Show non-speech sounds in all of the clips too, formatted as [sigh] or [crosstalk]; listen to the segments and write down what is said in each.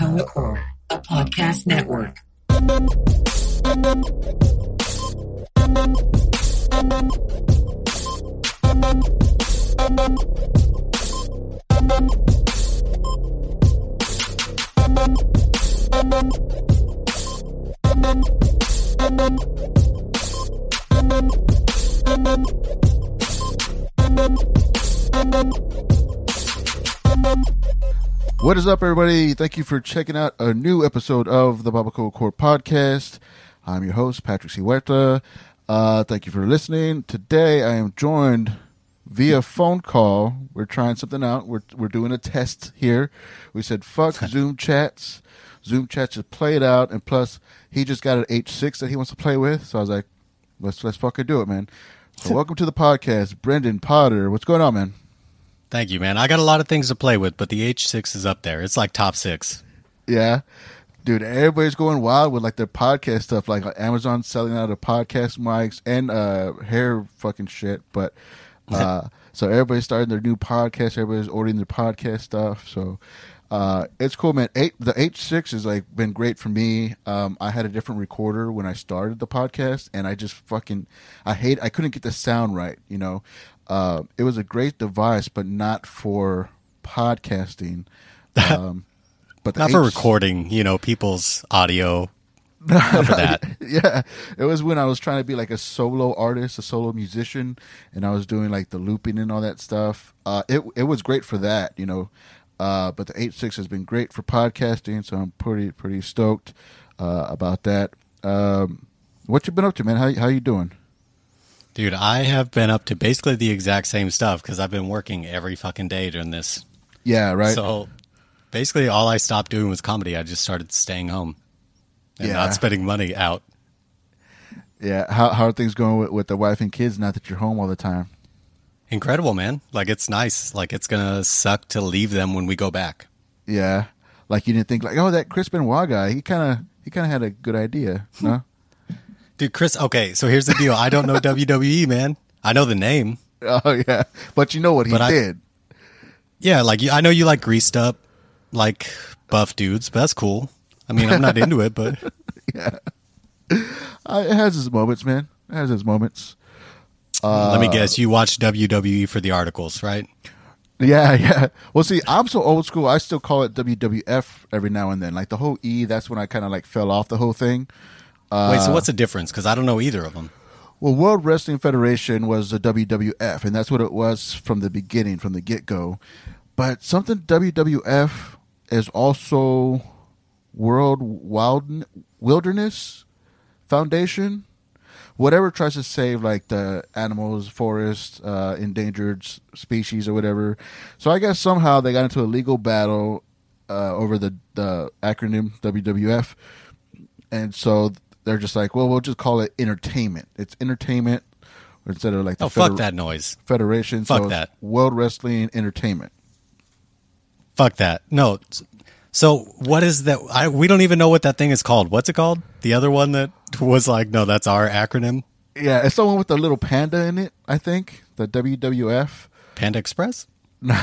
Babacoa Core, a podcast network. What is up, everybody? Thank you for checking out a new episode of the Babacoa Core podcast. I'm your host, Patrick C. Huerta. Uh, thank you for listening. Today, I am joined via phone call. We're trying something out. We're we're doing a test here. We said fuck [laughs] Zoom chats. Zoom chats just play it out, and plus, he just got an H6 that he wants to play with. So I was like, let's let's fucking do it, man. So [laughs] welcome to the podcast, Brendan Potter. What's going on, man? Thank you, man. I got a lot of things to play with, but the H6 is up there. It's like top six. Yeah. Dude, everybody's going wild with like their podcast stuff, like Amazon selling out of podcast mics and uh hair fucking shit. But [laughs] uh so everybody's starting their new podcast, everybody's ordering their podcast stuff. So uh it's cool, man. Eight the H six has like been great for me. Um I had a different recorder when I started the podcast and I just fucking I hate I couldn't get the sound right, you know. Uh it was a great device, but not for podcasting. [laughs] Um but Not for recording, you know, people's audio. [laughs] Not for that. yeah, it was when I was trying to be like a solo artist, a solo musician, and I was doing like the looping and all that stuff. Uh, it it was great for that, you know. Uh, but the H six has been great for podcasting, so I'm pretty pretty stoked uh, about that. Um, what you been up to, man? How how you doing? Dude, I have been up to basically the exact same stuff because I've been working every fucking day during this. Yeah, right. So basically, all I stopped doing was comedy. I just started staying home and Yeah. not spending money out. yeah, how how are things going with, with the wife and kids now that you're home all the time? Incredible, man. Like, it's nice. Like, it's going to suck to leave them when we go back. Yeah, like you didn't think like, oh, that Chris Benoit guy, he kind of he kind of had a good idea, no? [laughs] Dude, Chris, okay, so here's the deal. I don't know [laughs] WWE, man. I know the name. oh yeah, but you know what he But I- did. Yeah, like I know you like greased up, like buff dudes, but that's cool. I mean, I'm not into it, but [laughs] Uh, it has its moments, man. It has its moments. Uh, let me guess, you watch WWE for the articles, right? Yeah, [laughs] yeah. Well, see, I'm so old school. I still call it WWF every now and then. Like the whole E, that's when I kind of like fell off the whole thing. Wait, so what's the difference? Because I don't know either of them. Well, World Wrestling Federation was the WWF, and that's what it was from the beginning, from the get go. But something WWF is also World Wild Wilderness Foundation. Whatever tries to save like the animals, forests, uh, endangered species, or whatever. So I guess somehow they got into a legal battle uh, over the the acronym WWF, and so they're just like, well, we'll just call it entertainment. It's entertainment instead of like the Oh, fuck that noise. federation. Fuck so that. World Wrestling Entertainment. Fuck that. No. So what is that? I we don't even know what that thing is called. What's it called? The other one that was like, no, that's our acronym, Yeah, it's the one with the little panda in it. I think the WWF. Panda Express. [laughs] no,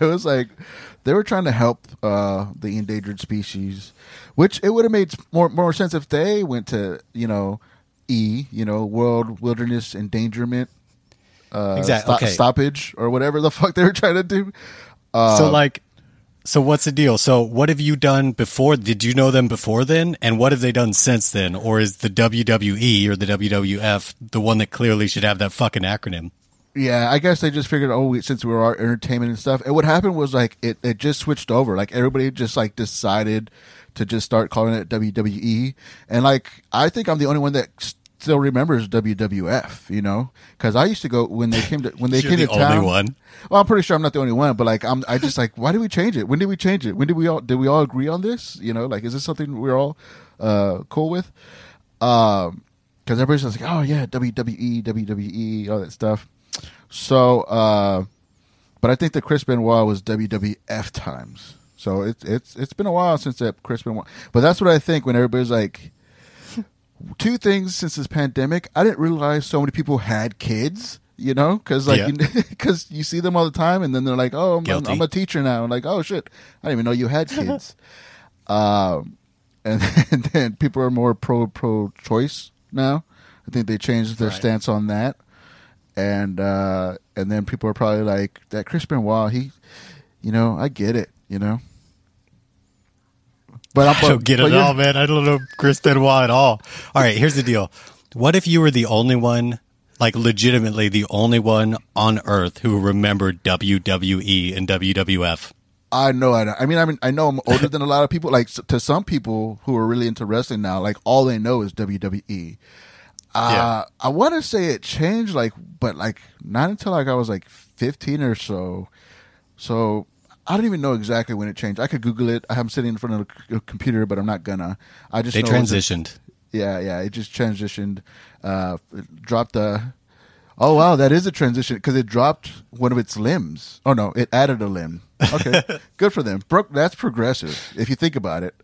it was like they were trying to help uh, the endangered species, which it would have made more more sense if they went to you know E, you know, World Wilderness Endangerment uh, Exact- sto- okay. stoppage or whatever the [laughs] fuck they were trying to do. Uh, so like, so what's the deal? So what have you done before? Did you know them before then? And what have they done since then? Or is the WWE or the WWF the one that clearly should have that fucking acronym? Yeah, I guess they just figured, oh, we, since we were our entertainment and stuff, and what happened was like it, it just switched over. Like everybody just like decided to just start calling it WWE, and like I think I'm the only one that still remembers WWF. You know, because I used to go when they came to when they [laughs] came the to town. only one. Well, I'm pretty sure I'm not the only one, but like I'm, I just like, why did we change it? When did we change it? When did we all did we all agree on this? You know, like is this something we're all uh, cool with? Um, because everybody's just like, oh yeah, WWE, WWE, all that stuff. So, uh, but I think the Chris Benoit was WWF times. So it's it's it's been a while since that Chris Benoit. But that's what I think when everybody's like, [laughs] two things since this pandemic. I didn't realize so many people had kids. You know, because like, Yeah. [laughs] because you, see them all the time, and then they're like, "Oh, I'm, Guilty. I'm a teacher now." I'm like, "Oh shit, I didn't even know you had [laughs] kids." Um, and, and then people are more pro pro choice now. I think they changed their Right. stance on that. And uh, and then people are probably like that Chris Benoit. He, you know, I get it. You know. But [laughs] I don't get but it all, man. I don't know Chris Benoit at all. All right, here's the deal. What if you were the only one, like legitimately the only one on Earth who remembered WWE and WWF? I know. I, know. I mean, I mean, I know I'm older than a lot of people. Like to some people who are really into wrestling now, like all they know is WWE. Uh, Yeah. I want to say it changed, like, but like not until like I was like 15 or so. So I don't even know exactly when it changed. I could Google it. I'm sitting in front of a computer, but I'm not gonna. I just They know it transitioned. yeah, yeah. It just transitioned. Uh, dropped the. Oh wow, that is a transition because it dropped one of its limbs. Oh no, it added a limb. Okay, [laughs] good for them. Pro- that's progressive if you think about it.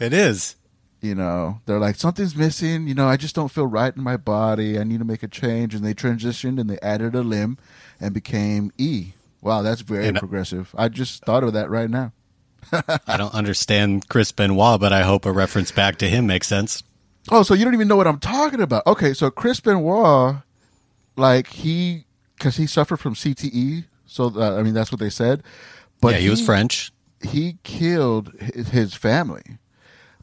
It is. You know, they're like something's missing. You know, I just don't feel right in my body. I need to make a change, and they transitioned and they added a limb and became E. Wow, that's very And- progressive. I just thought of that right now. [laughs] I don't understand Chris Benoit, but I hope a reference back to him makes sense. Oh, so you don't even know what I'm talking about? Okay, so Chris Benoit, like he, because he suffered from CTE. So uh, I mean, that's what they said. But yeah, he, was French. He killed his family,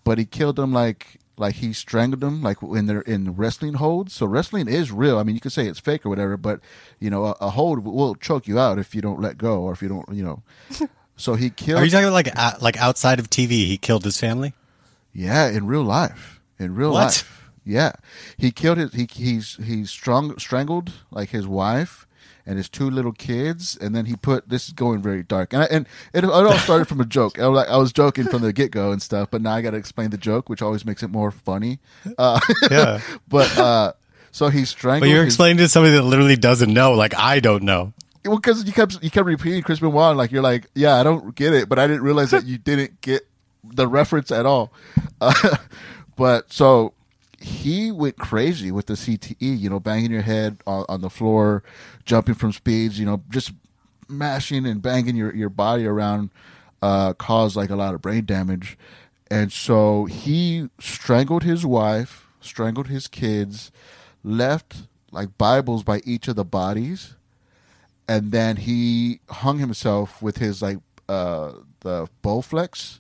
but he killed them like like he strangled them like when they're in wrestling holds. So wrestling is real. I mean, you could say it's fake or whatever, but you know, a, a hold will choke you out if you don't let go or if you don't, you know. [laughs] So he killed. Are you talking like uh, like outside of TV? He killed his family. Yeah, in real life. In real What? life. Yeah. He killed his he he's he's strong strangled like his wife and his two little kids and then he put this is going very dark. And I, and it, it all started from a joke. I was like I was joking from the get-go and stuff, but now I got to explain the joke, which always makes it more funny. Uh [laughs] Yeah. but uh so he strangled But you're his- explaining to somebody that literally doesn't know. Like I don't know. well, because you kept you kept repeating Chris Benoit, like you're like, yeah, I don't get it, but I didn't realize that you didn't get the reference at all. [laughs] Uh, but so he went crazy with the CTE, you know, banging your head on, on the floor, jumping from speeds, you know, just mashing and banging your your body around, uh, caused like a lot of brain damage, and so he strangled his wife, strangled his kids, left like Bibles by each of the bodies and then he hung himself with his like uh the Bowflex,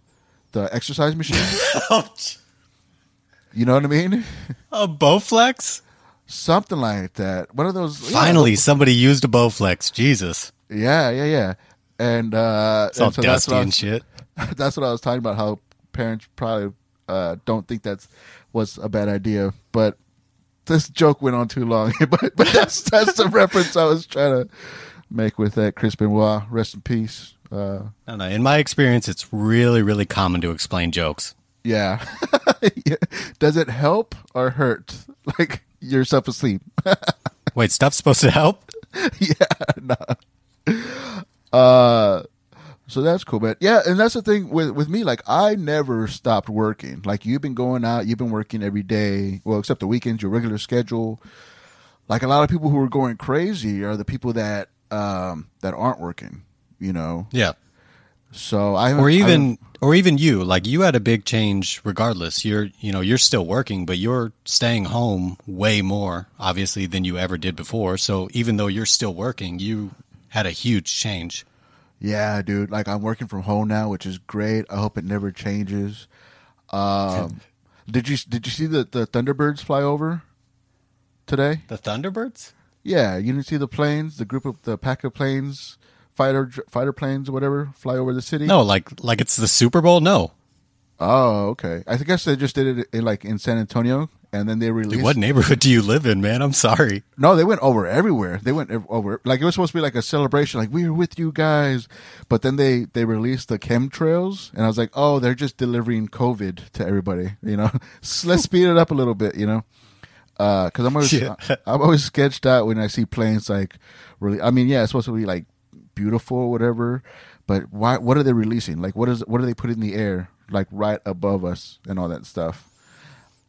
the exercise machine. [laughs] you know what I mean? A Bowflex? Something like that. One of those. yeah. Finally, somebody used a Bowflex. Jesus, Yeah, yeah, yeah. And uh, it's all and so that's dusty what I and was- shit. [laughs] that's what I was talking about. How parents probably uh, don't think that's was a bad idea, but this joke went on too long. [laughs] but but that's that's the [laughs] reference I was trying to make with that. Chris Benoit, rest in peace. Uh, I don't know. In my experience, it's really, really common to explain jokes. Yeah. [laughs] Does it help or hurt? [laughs] Like yourself asleep? [laughs] Wait, stuff's supposed to help? yeah. No. Uh, so that's cool, but yeah, and that's the thing with with me. Like I never stopped working. Like you've been going out, you've been working every day. Well, except the weekends, your regular schedule. Like a lot of people who are going crazy are the people that um that aren't working. You know. Yeah. So I Or even, haven't- or even you. Like you had a big change. Regardless, you're, you know, you're still working, but you're staying home way more, obviously, than you ever did before. So even though you're still working, you had a huge change. Yeah, dude. Like I'm working from home now, which is great. I hope it never changes. Um, [laughs] did you did you see the the Thunderbirds fly over today? The Thunderbirds? Yeah, you didn't see the planes, the group of the pack of planes, fighter fighter planes or whatever, fly over the city. No, like, like it's the Super Bowl. No, Oh, okay. I guess they just did it in, like in San Antonio, and then they released. Dude, what neighborhood do you live in, man? I'm sorry. No, they went over everywhere. They went over like it was supposed to be like a celebration, like we are with you guys. But then they they released the chemtrails, and I was like, oh, they're just delivering COVID to everybody. You know, [laughs] let's speed it up a little bit. You know, uh, because I'm always [laughs] Yeah. I'm always sketched out when I see planes like really. I mean, yeah, it's supposed to be like beautiful or whatever, but why? What are they releasing? Like, what is what are they putting in the air? Like right above us and all that stuff.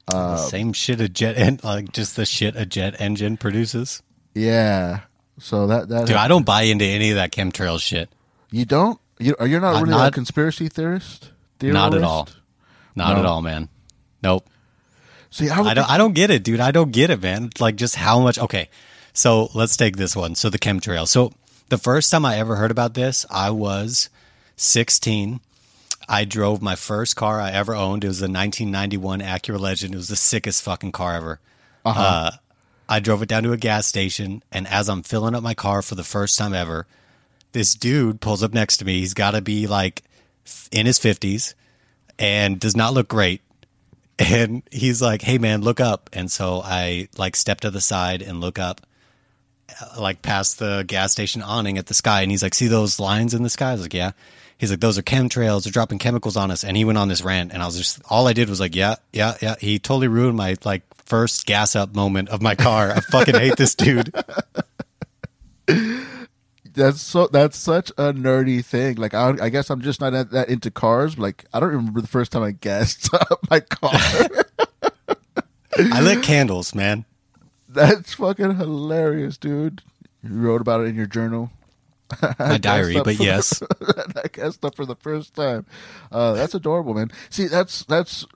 the uh, same shit a jet, en- like just the shit a jet engine produces. Yeah. So that that Dude, I don't buy into any of that chemtrail shit. You don't? You are you're not really a conspiracy theorist? Not at all. Not No. at all, man. Nope. See, I, I don't. I don't get it, dude. I don't get it, man. Like just how much. Okay, so let's take this one. So the chemtrail. So the first time I ever heard about this, I was 16. I drove my first car I ever owned. It was a 1991 Acura Legend. It was the sickest fucking car ever. uh I drove it down to a gas station, and as I'm filling up my car for the first time ever, this dude pulls up next to me. He's got to be like in his 50s and does not look great and he's like, "Hey man, look up." And so I like step to the side and look up, like past the gas station awning at the sky, and he's like, "See those lines in the sky?" I was like, "Yeah." He's like, "Those are chemtrails. They're dropping chemicals on us." And he went on this rant, and I was just all I did was like, "Yeah, yeah, yeah." He totally ruined my like first gas up moment of my car. I fucking hate this dude. [laughs] that's so that's such a nerdy thing. Like I, I guess I'm just not that, that into cars. Like I don't remember the first time I gassed [laughs] up my car. [laughs] I lit candles, man. That's fucking hilarious, dude. You wrote about it in your journal. [laughs] My diary, but yes. the, I gassed up for the first time. Uh, that's adorable, man. See, that's that's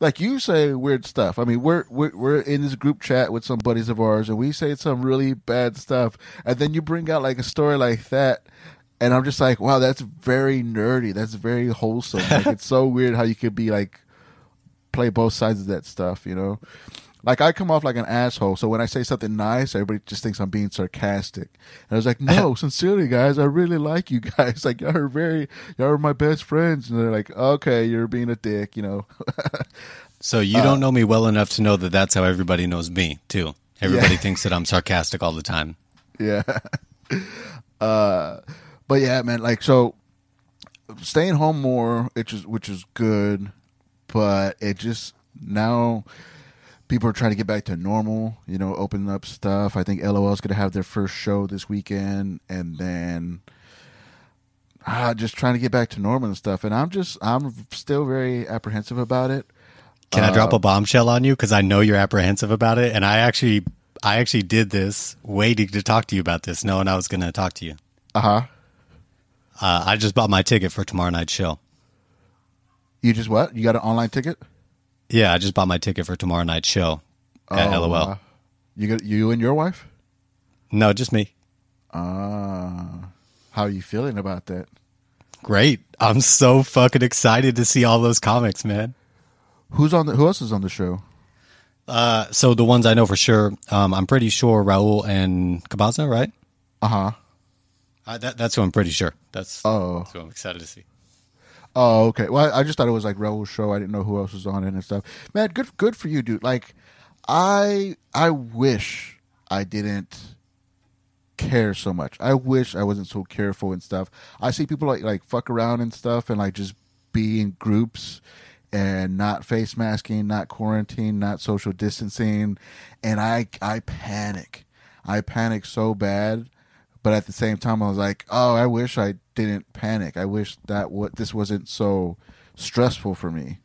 like you say weird stuff. I mean, we're we're we're in this group chat with some buddies of ours, and we say some really bad stuff, and then you bring out like a story like that. And I'm just like, wow, that's very nerdy. That's very wholesome. Like, [laughs] it's so weird how you could be like, play both sides of that stuff, you know? Like I come off like an asshole, so when I say something nice, everybody just thinks I'm being sarcastic. And I was like, [laughs] "No, sincerely, guys, I really like you guys. [laughs] Like y'all are very, y'all are my best friends." And they're like, "Okay, you're being a dick," you know. [laughs] So you don't know me well enough to know that that's how everybody knows me too. Everybody Yeah. thinks that I'm sarcastic all the time. yeah. Uh, but yeah, man. Like so, staying home more, which is which is good, but it just now people are trying to get back to normal. You know, opening up stuff. I think LOL is going to have their first show this weekend, and then ah, just trying to get back to normal and stuff. And I'm just I'm still very apprehensive about it. Can I drop a bombshell on you? Because I know you're apprehensive about it, and I actually, I actually did this waiting to talk to you about this, knowing I was going to talk to you. Uh huh. Uh, I just bought my ticket for tomorrow night's show. You just what? You got an online ticket? Yeah, I just bought my ticket for tomorrow night's show at Oh, LOL. wow. You got you and your wife? No, just me. Ah, how are you feeling about that? Great. I'm so fucking excited to see all those comics, man. Who's on the? Who else is on the show? Uh, so the ones I know for sure, um, I'm pretty sure Raul and Cabaza, right? Uh huh. Uh, that, that's who I'm pretty sure. That's, Oh. that's who I'm excited to see. Oh, okay. Well, I just thought it was like Raul's show. I didn't know who else was on it and stuff. Man, good good for you, dude. Like, I I wish I didn't care so much. I wish I wasn't so careful and stuff. I see people like like fuck around and stuff and like just be in groups and not face masking, not quarantine, not social distancing, and I I panic. I panic so bad, but at the same time I was like, "Oh, I wish I didn't panic. I wish that what this wasn't so stressful for me."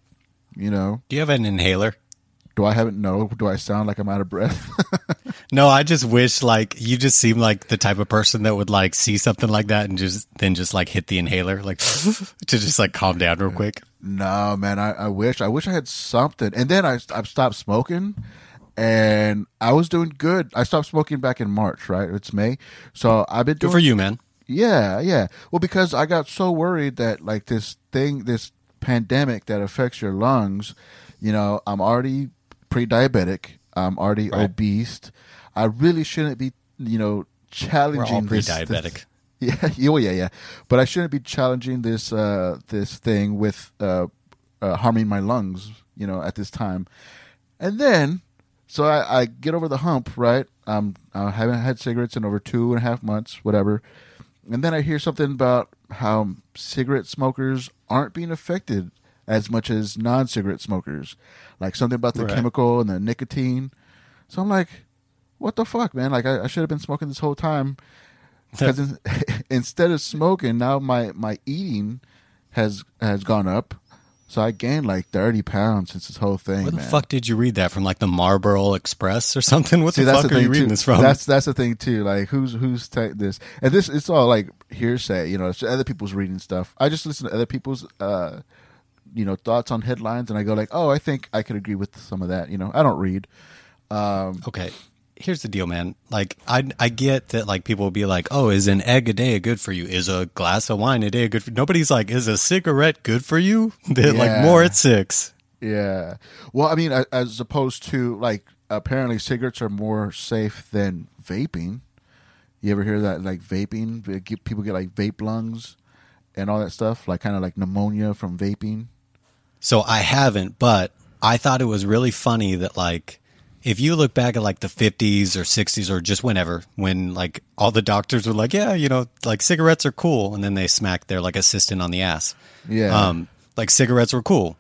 You know? Do you have an inhaler? Do I have it? no? Do I sound like I'm out of breath? [laughs] No, I just wish like you just seem like the type of person that would like see something like that and just then just like hit the inhaler like [laughs] to just like calm down real quick. No, man. I, I wish. I wish I had something. And then I I stopped smoking, and I was doing good. I stopped smoking back in March. Right? It's May, so I've been Good doing for you, man. Yeah, yeah. Well, because I got so worried that like this thing, this pandemic that affects your lungs. You know, I'm already pre-diabetic. I'm already Right. obese. I really shouldn't be, you know, challenging all this- pre-diabetic. this- [laughs] yeah, yeah, [laughs] well, yeah, yeah. But I shouldn't be challenging this uh, this thing with uh, uh, harming my lungs, you know, at this time. And then, so I, I get over the hump, right? Um, I haven't had cigarettes in over two and a half months, whatever. And then I hear something about how cigarette smokers aren't being affected as much as non-cigarette smokers, like something about the Right. chemical and the nicotine. So I'm like, what the fuck, man? Like I, I should have been smoking this whole time. [laughs] Because in, [laughs] instead of smoking, now my, my eating has has gone up. So I gained like thirty pounds since this whole thing. Where the man. fuck did you read that from? Like the Marlboro Express or [laughs] something? What See, the fuck the are you reading too. this from? That's that's the thing too. Like who's who's ta- this and this it's all like hearsay. You know, it's other people's reading stuff. I just listen to other people's uh you know thoughts on headlines, and I go like, oh, I think I could agree with some of that. You know, I don't read. Um, Okay. Here's the deal, man. Like, I I get that like people will be like, "Oh, is an egg a day good for you? Is a glass of wine a day good for?" Nobody's like, "Is a cigarette good for you?" [laughs] They're like more at six. Yeah. Well, I mean, as opposed to like apparently cigarettes are more safe than vaping. You ever hear that? Like vaping, people get like vape lungs and all that stuff, like kind of like pneumonia from vaping. So I haven't, but I thought it was really funny that like if you look back at like the 50s or 60s or just whenever when like all the doctors were like, yeah, you know, like cigarettes are cool and then they smacked their like assistant on the ass. Yeah. Um like cigarettes were cool.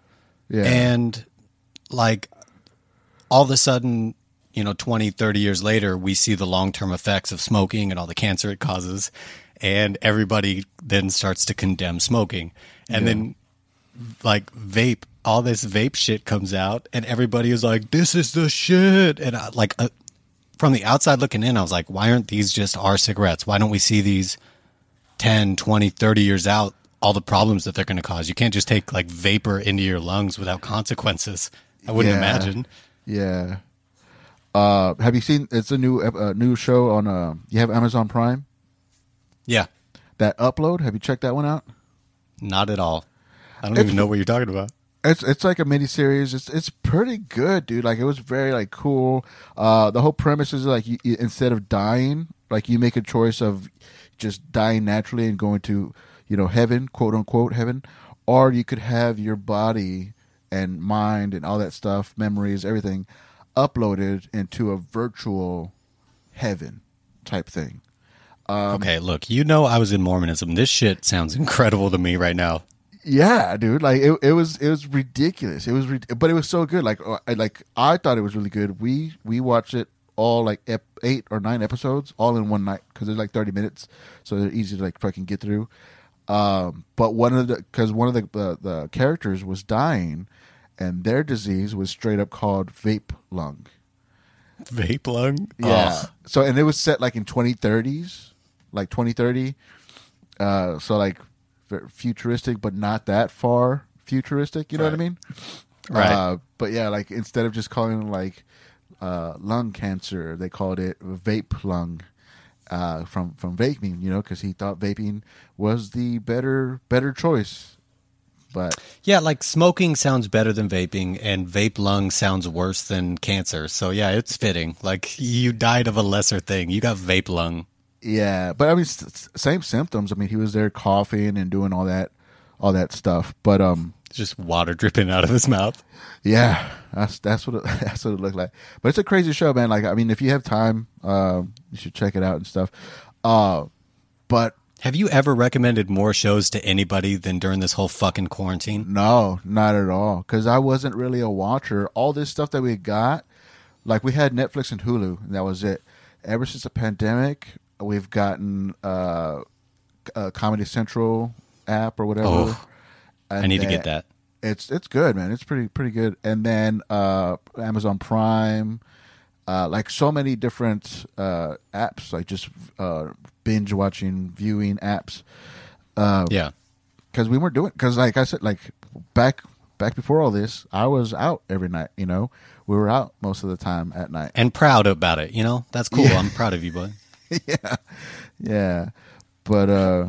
Yeah. And like all of a sudden, you know, 20, 30 years later, we see the long-term effects of smoking and all the cancer it causes and everybody then starts to condemn smoking. And then like vape, all this vape shit comes out, and everybody is like, "This is the shit." And I, like uh, from the outside looking in, I was like, "Why aren't these just our cigarettes? Why don't we see these 10, 20, 30 years out? All the problems that they're going to cause. You can't just take like vapor into your lungs without consequences. I wouldn't Yeah. imagine. Yeah. Uh, have you seen? It's a new uh, new show on. Uh, you have Amazon Prime. Yeah, That upload. Have you checked that one out? not at all. I don't It's- even know what you're talking about. It's it's like a mini series. It's it's pretty good, dude. Like it was very like cool. Uh, the whole premise is like you, you, instead of dying, like you make a choice of just dying naturally and going to you know heaven, quote unquote heaven, or you could have your body and mind and all that stuff, memories, everything, uploaded into a virtual heaven type thing. Um, okay, look, you know I was in Mormonism. This shit sounds [laughs] incredible to me right now. Yeah, dude. Like it, it was, it was ridiculous. It was, rid- but it was so good. Like, I, like I thought it was really good. We we watched it all like ep- eight or nine episodes all in one night because they're like thirty minutes, so they're easy to like fucking get through. Um, but one of the because one of the, the the characters was dying, and their disease was straight up called vape lung. Vape lung? Yeah. So and it was set like in 2030s, like 2030. Uh, so like futuristic, but not that far futuristic. You know what I mean? Right. Uh, but yeah, like instead of just calling it like uh, lung cancer, they called it vape lung. Uh, from from vaping, you know, because he thought vaping was the better better choice. But Yeah, like smoking sounds better than vaping, and vape lung sounds worse than cancer. So yeah, it's fitting. Like you died of a lesser thing. You got vape lung. Yeah, but I mean, same symptoms. I mean, he was there coughing and doing all that, all that stuff. But um, Just water dripping out of his mouth. yeah, that's that's what it, [laughs] that's what it looked like. But it's a crazy show, man. Like, I mean, if you have time, um, you should check it out and stuff. Uh, but Have you ever recommended more shows to anybody than during this whole fucking quarantine? no, not at all, because I wasn't really a watcher. All this stuff that we got, like we had Netflix and Hulu, and that was it. Ever since the pandemic, we've gotten uh, a Comedy Central app or whatever. Oh, I need to get that. It's it's good, man. It's pretty pretty good. And then uh, Amazon Prime, uh, like so many different uh, apps, like just uh, binge watching, viewing apps. Uh, Yeah. because we weren't doing because like I said, like back back before all this, I was out every night. You know, we were out most of the time at night. And proud about it, you know? That's cool. Yeah. I'm proud of you, bud. [laughs] [laughs] yeah, yeah. But uh,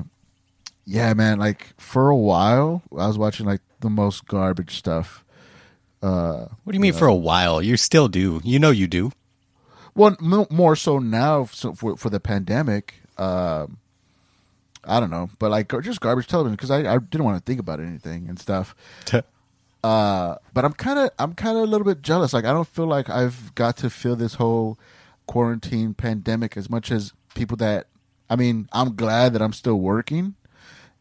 yeah, man. Like for a while, I was watching like the most garbage stuff. Uh, What do you mean for a while? You still do. You know you do. Well, m- more so now so for for the pandemic. Um, I don't know, but like just garbage television because I, I didn't want to think about anything and stuff. [laughs] Uh, but I'm kind of I'm kind of a little bit jealous. Like I don't feel like I've got to feel this whole quarantine pandemic as much as people that. I mean, I'm glad that I'm still working.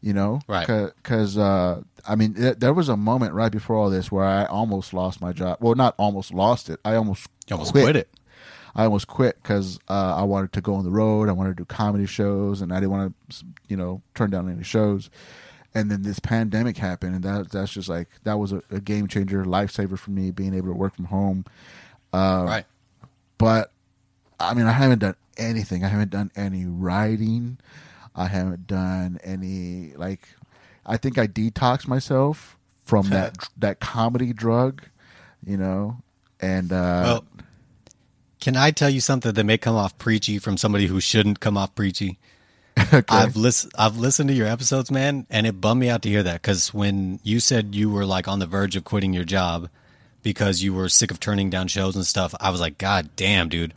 You know, Right. Because uh, I mean, th- there was a moment right before all this where I almost lost my job. Well, not almost lost it. I almost You almost quit it. I almost quit because uh, I wanted to go on the road. I wanted to do comedy shows, and I didn't want to, you know, turn down any shows. And then this pandemic happened, and that that's just like that was a, a game changer, lifesaver for me, being able to work from home. Uh, right. But I mean, I haven't done anything. I haven't done any writing. I haven't done any like. I think I detoxed myself from [laughs] that that comedy drug, you know. And uh, Well, can I tell you something that may come off preachy from somebody who shouldn't come off preachy? [laughs] okay. I've listened. I've listened to your episodes, man, and it bummed me out to hear that. Because when you said you were like on the verge of quitting your job because you were sick of turning down shows and stuff, I was like, God damn, dude.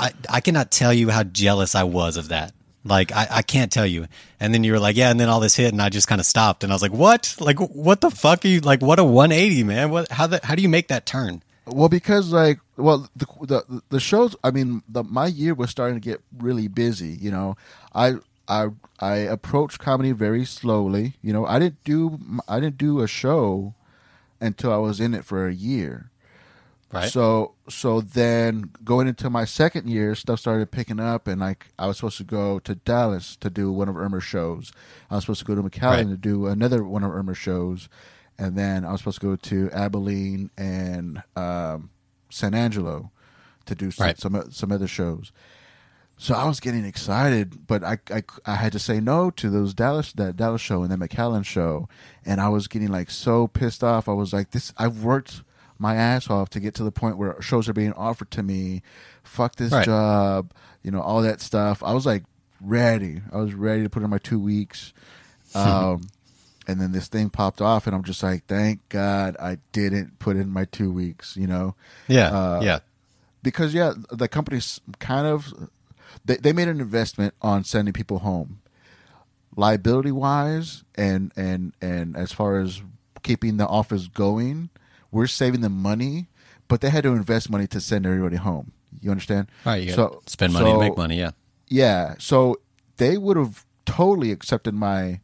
I I cannot tell you how jealous I was of that. Like I, I can't tell you. And then you were like, yeah, and then all this hit, and I just kind of stopped, and I was like, what? Like what the fuck are you? Like what a 180, man. What? How the, How do you make that turn? Well, because like, well, the the the shows. I mean, the, my year was starting to get really busy. You know, I I I approached comedy very slowly. You know, I didn't do I didn't do a show until I was in it for a year. Right. So so then going into my second year, stuff started picking up, and like I was supposed to go to Dallas to do one of Irma's shows. I was supposed to go to McAllen Right. to do another one of Irma's shows, and then I was supposed to go to Abilene and um, San Angelo to do some, Right. some some other shows. So I was getting excited, but I, I I had to say no to those Dallas that Dallas show and then McAllen show, and I was getting like so pissed off. I was like, this I've worked my ass off to get to the point where shows are being offered to me. Fuck this Right. job, you know, all that stuff. I was like ready. I was ready to put in my two weeks. [laughs] Um, and then this thing popped off, and I'm just like, thank God I didn't put in my two weeks, you know Yeah. Uh, yeah. because yeah, the company's kind of they they made an investment on sending people home, liability wise, and and and as far as keeping the office going, we're saving them money, but they had to invest money to send everybody home. You understand? Right. You So- spend money to so- make money. Yeah. Yeah, so they would have totally accepted my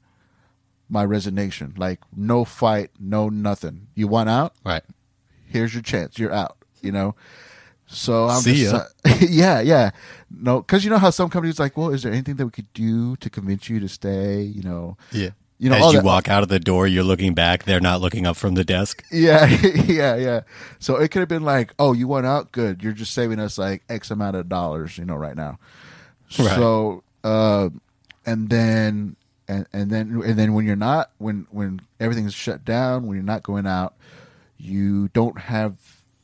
my resignation, like no fight, no nothing. You want out? Right. here's your chance. You're out. You know. So I'm See just, uh, [laughs] yeah, yeah. No, because you know how some companies like, well, is there anything that we could do to convince you to stay? You know. Yeah. You know, As you that- walk out of the door, you're looking back. They're not looking up from the desk. Yeah, [laughs] yeah, yeah. So it could have been like, oh, you went out? Good. You're just saving us like X amount of dollars, you know, right now. Right. So, uh, and then, and, and then, and then when you're not, when, when everything's shut down, when you're not going out, you don't have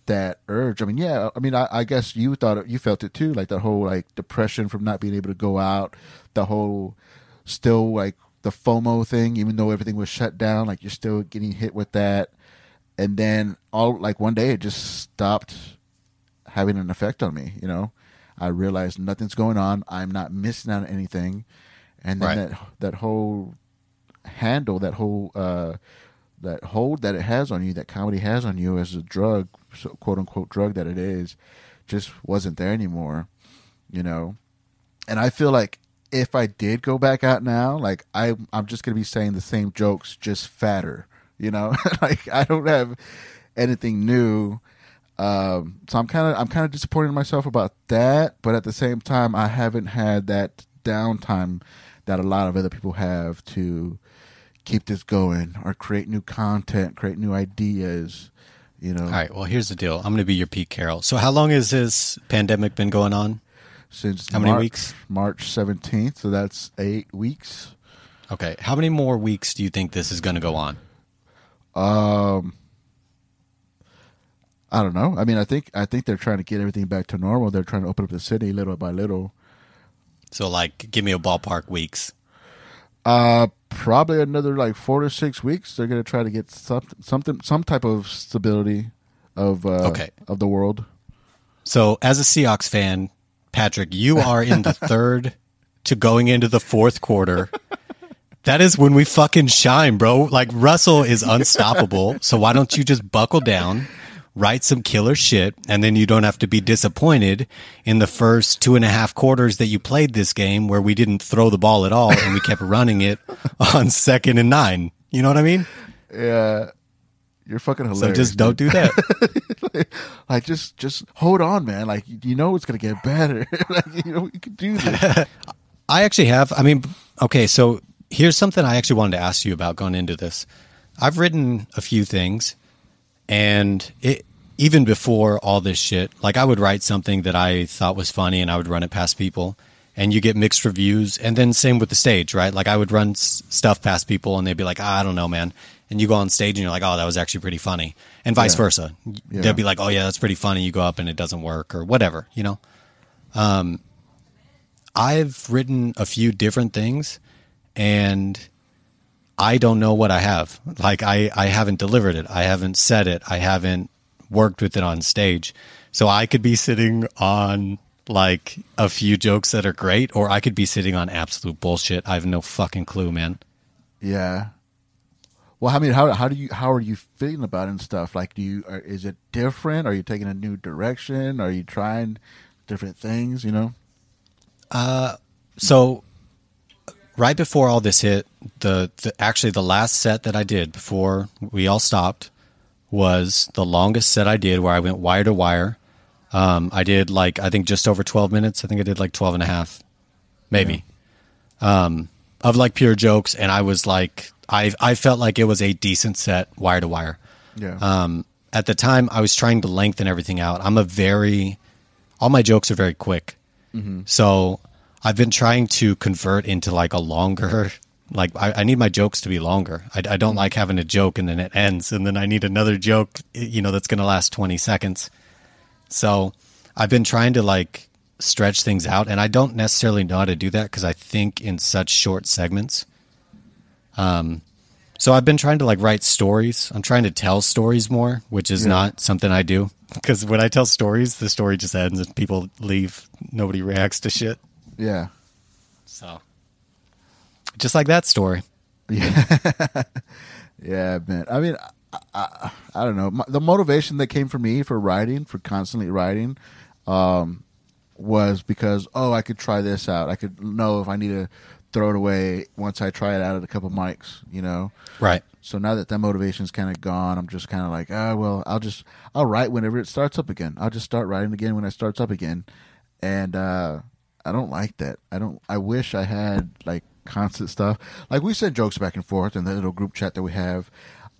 that urge. I mean, yeah, I mean, I, I guess you thought it, you felt it too, like the whole like depression from not being able to go out, the whole still like the FOMO thing, even though everything was shut down, like you're still getting hit with that. And then all like one day it just stopped having an effect on me, you know. I realized nothing's going on. I'm not missing out on anything. And then Right. that that whole handle, that whole uh that hold that it has on you, that comedy has on you as a drug, so quote unquote drug that it is, just wasn't there anymore. You know? And I feel like if I did go back out now, like I I'm just gonna be saying the same jokes, just fatter. You know? [laughs] like I don't have anything new. Um, so I'm kind of I'm kind of disappointed in myself about that, but at the same time, I haven't had that downtime that a lot of other people have to keep this going or create new content, create new ideas. You know, All right. Well, here's the deal. I'm going to be your Pete Carroll. So, how long has this pandemic been going on? Since How many March- weeks? March 17th, so that's eight weeks. Okay. How many more weeks do you think this is going to go on? Um, I don't know. I mean, I think I think they're trying to get everything back to normal. They're trying to open up the city little by little. So, like, give me a ballpark weeks. Uh, probably another like four to six weeks. They're gonna try to get something, something, some type of stability of uh, Okay. of the world. So, as a Seahawks fan, Patrick, you are in the third to going into the fourth quarter. That is when we fucking shine, bro. Like Russell is unstoppable. So why don't you just buckle down, write some killer shit, and then you don't have to be disappointed in the first two and a half quarters that you played this game where we didn't throw the ball at all and we kept running it on second and nine. You know what I mean? Yeah, you're fucking hilarious. So just don't do that. [laughs] like just just hold on, man. Like you- you know it's gonna get better. [laughs] like you know you can do this. [laughs] I actually have. I mean, okay, so here's something I actually wanted to ask you about going into this. I've written a few things, and it even before all this shit, like I would write something that I thought was funny, and I would run it past people, and you get mixed reviews. And then same with the stage, right? Like I would run s- stuff past people and they'd be like, "Ah, I don't know, man. And you go on stage and you're like, oh, that was actually pretty funny. And vice Yeah. versa. Yeah. They'll be like, oh, yeah, that's pretty funny. You go up and it doesn't work or whatever, you know? Um, I've written a few different things and I don't know what I have. Like I, I haven't delivered it. I haven't said it. I haven't worked with it on stage. So I could be sitting on like a few jokes that are great, or I could be sitting on absolute bullshit. I have no fucking clue, man. Yeah. Well, I mean, how how do you how are you feeling about it and stuff? Like, do you are, is it different? Are you taking a new direction? Are you trying different things? You know? Uh, So right before all this hit, the, the actually the last set that I did before we all stopped was the longest set I did where I went wire to wire. Um, I did like I think just over 12 minutes. I think I did like 12 and a half maybe. Um, of like pure jokes and I was like I I felt like it was a decent set wire to wire. Yeah. Um, at the time, I was trying to lengthen everything out. I'm a very, all my jokes are very quick. So I've been trying to convert into like a longer, [laughs] like I, I need my jokes to be longer. I, I don't like having a joke and then it ends and then I need another joke, you know, that's going to last 20 seconds. So I've been trying to like stretch things out and I don't necessarily know how to do that because I think in such short segments. Um, so I've been trying to like write stories. I'm trying to tell stories more, which is Yeah. not something I do because when I tell stories, the story just ends and people leave. Nobody reacts to shit. yeah. So just like that story. Yeah, [laughs] yeah, man. I mean, I, I, don't know. The motivation that came for me for writing, for constantly writing, um, was because oh, I could try this out. I could know if I need to throw it away once I try it out at a couple mics. You know. Right. So now that that motivation's kind of gone, I'm just kind of like, ah, well, I'll just I'll write whenever it starts up again. I'll just start writing again when it starts up again, and uh, I don't like that. I don't. I wish I had like constant stuff. Like we send jokes back and forth in the little group chat that we have.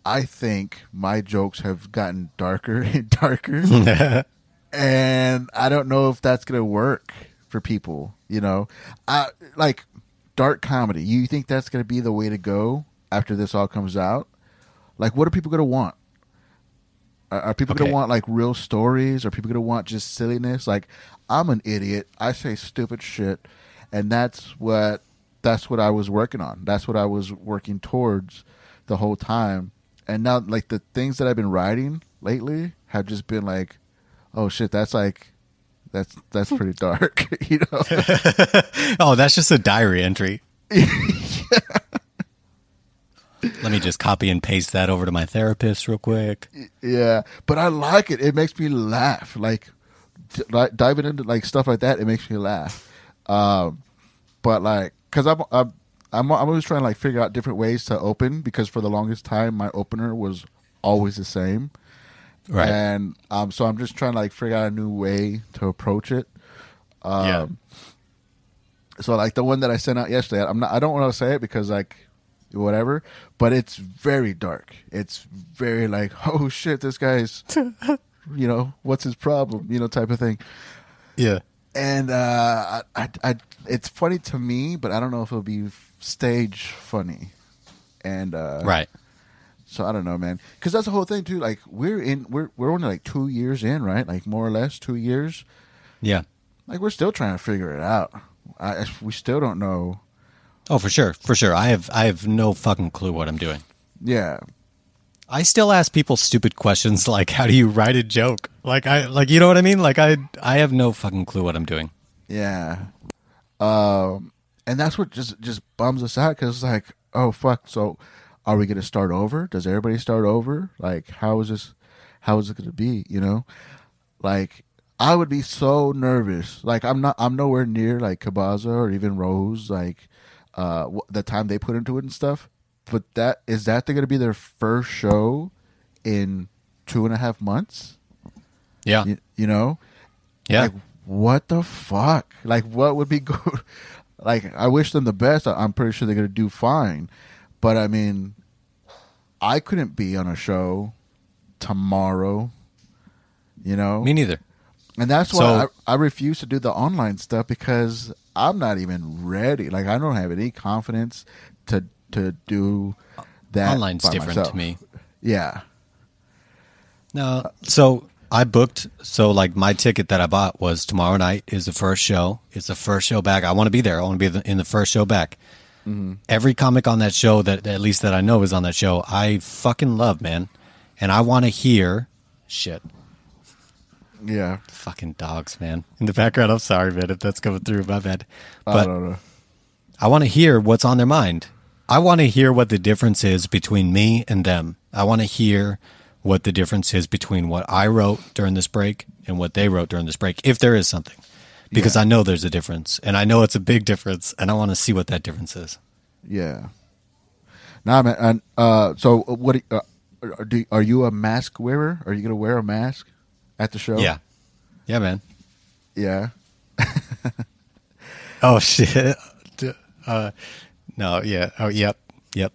I think my jokes have gotten darker [laughs] and darker, [laughs] and I don't know if that's gonna work for people. You know, I like dark comedy. You think that's gonna be the way to go after this all comes out? Like, what are people gonna want? Are, are people Okay. gonna want like real stories? Are people gonna want just silliness? Like, I'm an idiot. I say stupid shit, and that's what that's what I was working on. That's what I was working towards the whole time. And now, like the things that I've been writing lately have just been like, oh shit, that's like, that's that's pretty [laughs] dark, [laughs] you know. [laughs] Oh, that's just a diary entry. Let me just copy and paste that over to my therapist real quick. Yeah, but I like it. It makes me laugh. Like d- diving into like stuff like that, it makes me laugh. Um, but like, cause I'm I'm I'm I'm always trying to like figure out different ways to open because for the longest time my opener was always the same, Right. and um, so I'm just trying to like figure out a new way to approach it. yeah. Um, So like the one that I sent out yesterday, I'm not. I don't want to say it because like whatever, but it's very dark. It's very like [laughs] oh shit, this guy's [laughs] you know what's his problem, you know type of thing. Yeah. And uh, I, I, I, it's funny to me, but I don't know if it'll be stage funny. And uh, Right. so I don't know, man, because that's the whole thing too. Like we're in, we're we're only like two years in, right? Like more or less two years. Yeah. Like we're still trying to figure it out. I, we still don't know. Oh, for sure. For sure. I have I have no fucking clue what I'm doing. Yeah, I still ask people stupid questions [laughs] like how do you write a joke? Like I like you know what I mean? Like I I have no fucking clue what I'm doing. Yeah. Um, and that's what just just bums us out because it's like, oh fuck. So, are we gonna start over? Does everybody start over? Like, how is this? How is it gonna be? You know, like I would be so nervous. Like I'm not. I'm nowhere near like Kabaza or even Rose. Like uh, the time they put into it and stuff. But that is that they're gonna be their first show in two and a half months. Yeah. You, you know, Yeah. like what the fuck like what would be [laughs] good like i wish them the best I- i'm pretty sure they're gonna do fine but i mean i couldn't be on a show tomorrow you know Me neither. And that's why So- I, I refuse to do the online stuff because I'm not even ready. Like I don't have any confidence to to do that. Online's different myself. to me. Yeah. No. So I booked. So like my ticket that I bought was tomorrow night is the first show. It's the first show back. I want to be there. I want to be in the first show back. Mm-hmm. Every comic on that show that at least that I know is on that show, I fucking love, man. And I want to hear shit. Yeah. Fucking dogs, man. In the background, I'm sorry, man, if that's coming through. My bad. I But don't know. I want to hear what's on their mind. I want to hear what the difference is between me and them. I want to hear what the difference is between what I wrote during this break and what they wrote during this break, if there is something. Because Yeah. I know there's a difference, and I know it's a big difference, and I want to see what that difference is. Yeah. Nah, man. And uh, so what? do- Uh, are, do, are you a mask wearer? Are you gonna wear a mask at the show? Yeah. Yeah, man. Yeah. [laughs] Oh, shit. Uh, no, yeah. Oh, yep. Yep.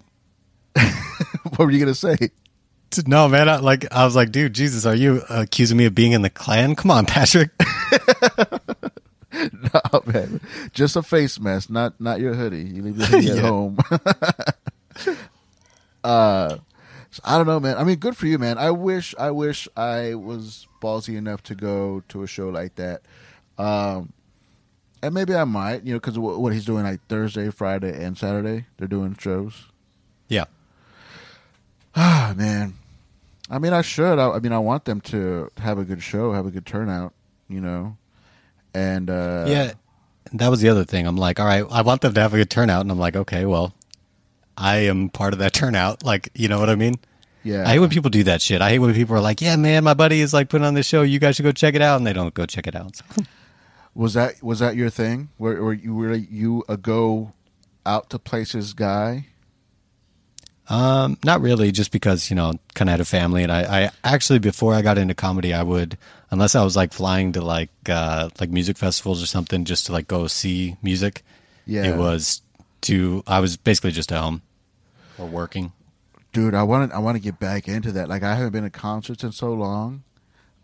[laughs] what were you gonna say? No, man. I, like I was like, dude, Jesus, are you accusing me of being in the Klan? Come on, [laughs] Patrick. [laughs] Oh man, just a face mask, not not your hoodie. You leave your hoodie [laughs] at home. uh, so I don't know, man. I mean, good for you, man. I wish I wish I was ballsy enough to go to a show like that. Um, and maybe I might, you know, because what, what he's doing like Thursday, Friday, and Saturday, they're doing shows. yeah. Ah, man. I mean, I should. I, I mean, I want them to have a good show, have a good turnout, you know, and uh, Yeah, that was the other thing. I'm like, all right, I want them to have a good turnout, and I'm like, okay, well, I am part of that turnout. Like, you know what I mean? yeah. I hate when people do that shit. I hate when people are like, yeah, man, my buddy is like putting on this show. You guys should go check it out, and they don't go check it out. [laughs] Was that was that your thing? Where, where you were you a go out to places guy? Um, not really, just because you know, kind of had a family, and I, I actually before I got into comedy, I would, unless I was like flying to like uh like music festivals or something, just to like go see music. Yeah. it was to I was basically just at home or working. Dude, I want to, I want to get back into that. Like I haven't been to concerts in so long.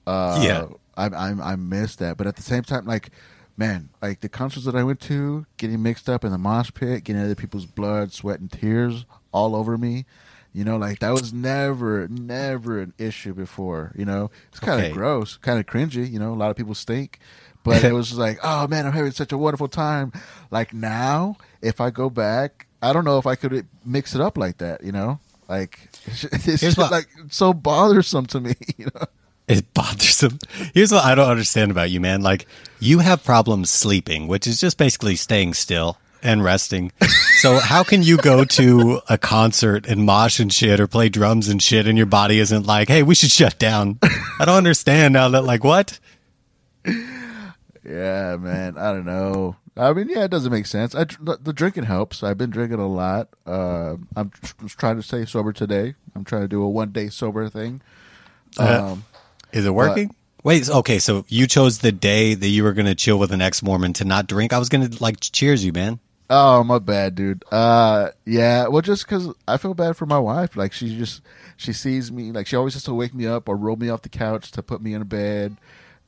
Uh, Yeah. I I I miss that. But at the same time, like, man, like the concerts that I went to, getting mixed up in the mosh pit, getting other people's blood, sweat, and tears all over me. You know, like that was never, never an issue before. You know, it's kind of Okay. gross, kind of cringy. You know, a lot of people stink, but it [laughs] was like, oh man, I'm having such a wonderful time. Like now, if I go back, I don't know if I could mix it up like that. You know, like [laughs] it's just what- like so bothersome to me. [laughs] You know. It bothersome. Here's what I don't understand about you, man. Like, you have problems sleeping, which is just basically staying still and resting. So, how can you go to a concert and mosh and shit or play drums and shit and your body isn't like, hey, we should shut down? I don't understand now that, like, what? Yeah, man. I don't know. I mean, yeah, it doesn't make sense. I, the, drinking helps. I've been drinking a lot. Uh, I'm tr- trying to stay sober today. I'm trying to do a one day sober thing. Uh, Um, Is it working? Wait, okay, so you chose the day that you were going to chill with an ex Mormon to not drink. I was going to, like, cheers you, man. Oh, my bad, dude. Uh, yeah. Well, just because I feel bad for my wife. Like she just she sees me. Like she always has to wake me up or roll me off the couch to put me in a bed.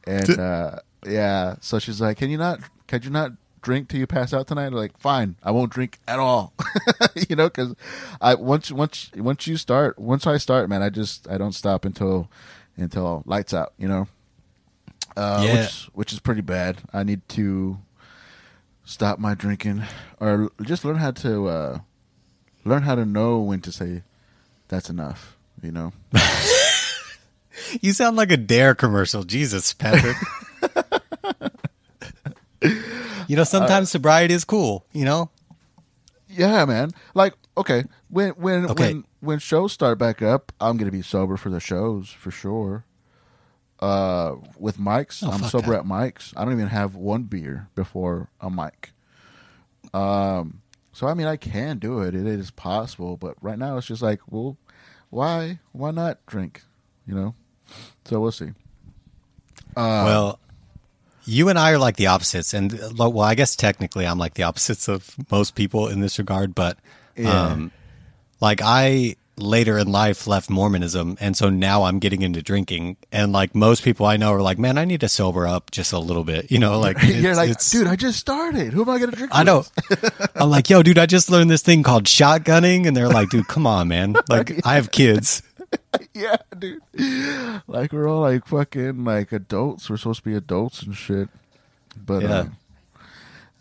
And uh, yeah, so she's like, "Can you not? Can you not drink till you pass out tonight?" I'm like, fine, I won't drink at all. [laughs] you know, because I once once once you start, once I start, man, I just I don't stop until until lights out. You know, uh, Yeah. which which is pretty bad. I need to stop my drinking or just learn how to uh, learn how to know when to say that's enough. You know. [laughs] You sound like a Dare commercial. Jesus, Patrick. [laughs] you know, sometimes sobriety is cool, you know? Yeah, man. Like, okay, when when Okay. when when shows start back up, I'm gonna be sober for the shows for sure. Uh, with mics, Oh, I'm sober that. at mics. I don't even have one beer before a mic. Um, so I mean, I can do it. It is possible, but right now it's just like, well, why why not drink? You know. So we'll see. Uh, well, you and I are like the opposites. And, well, I guess technically I'm like the opposites of most people in this regard. But, Yeah. um, like, I later in life left Mormonism, and so now I'm getting into drinking. And like most people I know are like, man, I need to sober up just a little bit. You know, like [laughs] You're like, dude, I just started. Who am I gonna drink? I know. [laughs] I'm like, yo, dude, I just learned this thing called shotgunning, and they're like, dude, come on, man. [laughs] Like, I have kids. yeah, dude. Like we're all like fucking like adults. We're supposed to be adults and shit. But Yeah. uh,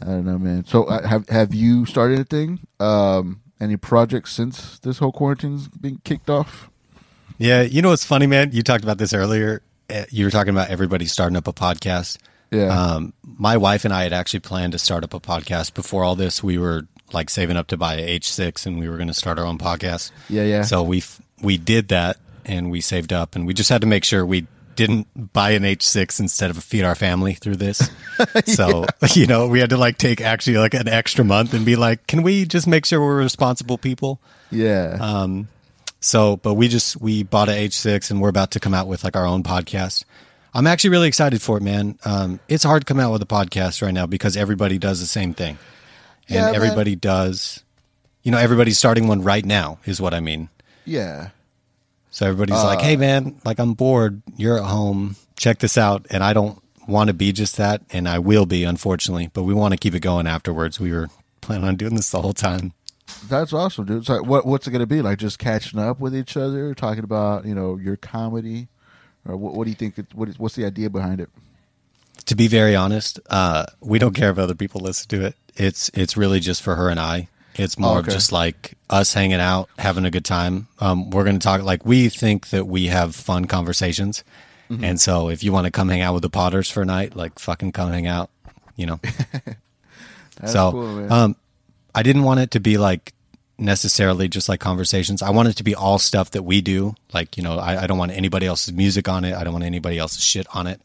I don't know, man. So uh, have have you started anything? Um, any projects since this whole quarantine's been kicked off? Yeah, you know what's funny, man? You talked about this earlier. Uh, You were talking about everybody starting up a podcast. Yeah. Um, my wife and I had actually planned to start up a podcast before all this. We were like saving up to buy a H6 and we were going to start our own podcast. Yeah, yeah. So we we did that and we saved up and we just had to make sure we didn't buy an H6 instead of feed our family through this. [laughs] So, you know, we had to like take actually like an extra month and be like, can we just make sure we're responsible people? yeah. Um, so, but we just we bought an H6 and we're about to come out with like our own podcast. I'm actually really excited for it, man. Um, it's hard to come out with a podcast right now because everybody does the same thing, and Yeah, everybody does. You know, everybody's starting one right now, is what I mean. yeah. So everybody's like, "Hey, man, like I'm bored. You're at home. Check this out." And I don't want to be just that, and I will be, unfortunately. But we want to keep it going afterwards. We were planning on doing this the whole time. That's awesome, dude. So what what's it gonna be like? Just catching up with each other, talking about you know your comedy, or what, what do you think? It, what is, what's the idea behind it? to be very honest, uh, we don't care if other people listen to it. It's it's really just for her and I. It's more of okay. just like us hanging out, having a good time. Um, we're going to talk like we think that we have fun conversations, and so if you want to come hang out with the Potters for a night, like fucking come hang out, you know. [laughs] So, cool, um, I didn't want it to be like necessarily just like conversations. I want it to be all stuff that we do. Like, you know, I, I don't want anybody else's music on it. I don't want anybody else's shit on it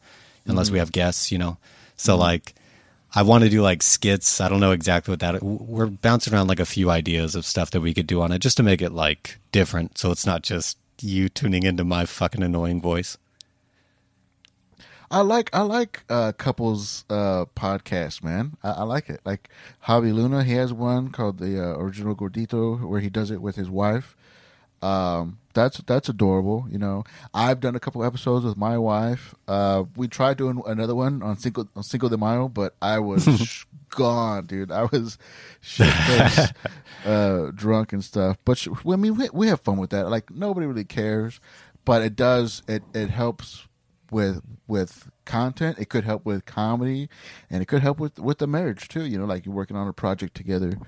unless we have guests, you know? So, like, I want to do like skits. I don't know exactly what that. We're bouncing around like a few ideas of stuff that we could do on it just to make it like different. So it's not just you tuning into my fucking annoying voice. I like I like uh, couples uh, podcast, man. I, I like it. Like Javi Luna, he has one called the uh, Original Gordito, where he does it with his wife. Um, that's that's adorable. You know, I've done a couple episodes with my wife. Uh, we tried doing another one on Cinco on Cinco de Mayo, but I was [laughs] gone, dude. I was shit [laughs] uh, drunk and stuff. But sh- I mean, we, we have fun with that. Like nobody really cares, but it does. It it helps with with content. It could help with comedy, and it could help with with the marriage too. You know, like you're working on a project together.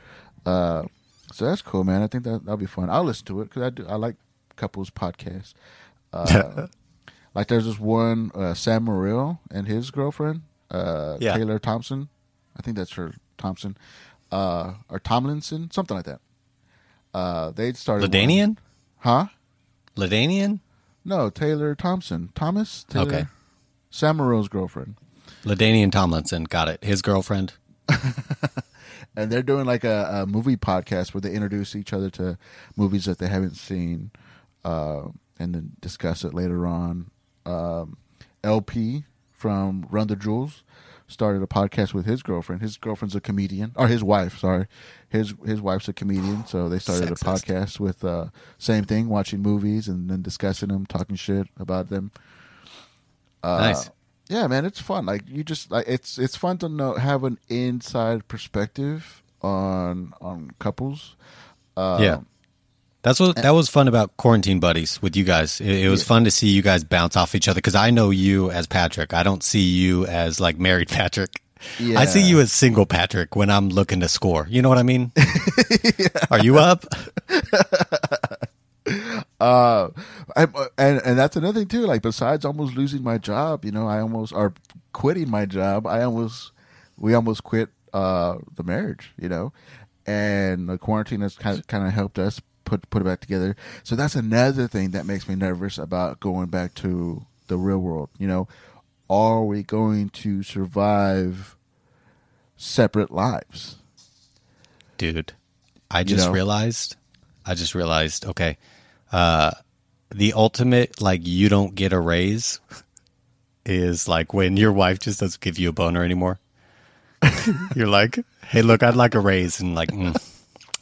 Uh, so that's cool, man. I think that that'll be fun. I'll listen to it because I do. I like couples podcast. [laughs] Uh, like there's this one uh, Sam Morril and his girlfriend uh, Yeah. Taylor Thompson. I think that's her Thompson uh, or Tomlinson, something like that. Uh, they started LaDainian? huh? LaDainian? No, Taylor Thompson, Thomas. Taylor, Okay. Sam Morril's girlfriend. LaDainian Tomlinson. Got it. His girlfriend. [laughs] and they're doing like a, a movie podcast where they introduce each other to movies that they haven't seen, uh, and then discuss it later on. Um, El-P from Run the Jewels started a podcast with his girlfriend. His girlfriend's a comedian, or his wife. Sorry, his his wife's a comedian. So they started a podcast with uh, same thing, watching movies and then discussing them, talking shit about them. Uh, Nice. Yeah, man, it's fun. Like you just like it's it's fun to know have an inside perspective on on couples. Uh, yeah. That's what that was fun about quarantine buddies with you guys. It, it was fun to see you guys bounce off each other because I know you as Patrick. I don't see you as like married [laughs] Patrick. I see you as single Patrick when I'm looking to score. You know what I mean? [laughs] Are you up? [laughs] Uh, I, and and that's another thing too. Like besides almost losing my job, you know, I almost are quitting my job. I almost we almost quit uh the marriage, you know, and the quarantine has kind of, kind of helped us put put it back together. So that's another thing that makes me nervous about going back to the real world. You know, are we going to survive separate lives? Dude, I just know? realized I just realized, okay. Uh the ultimate like you don't get a raise is like when your wife just doesn't give you a boner anymore. [laughs] You're like, "Hey, look, I'd like a raise." And like, mm,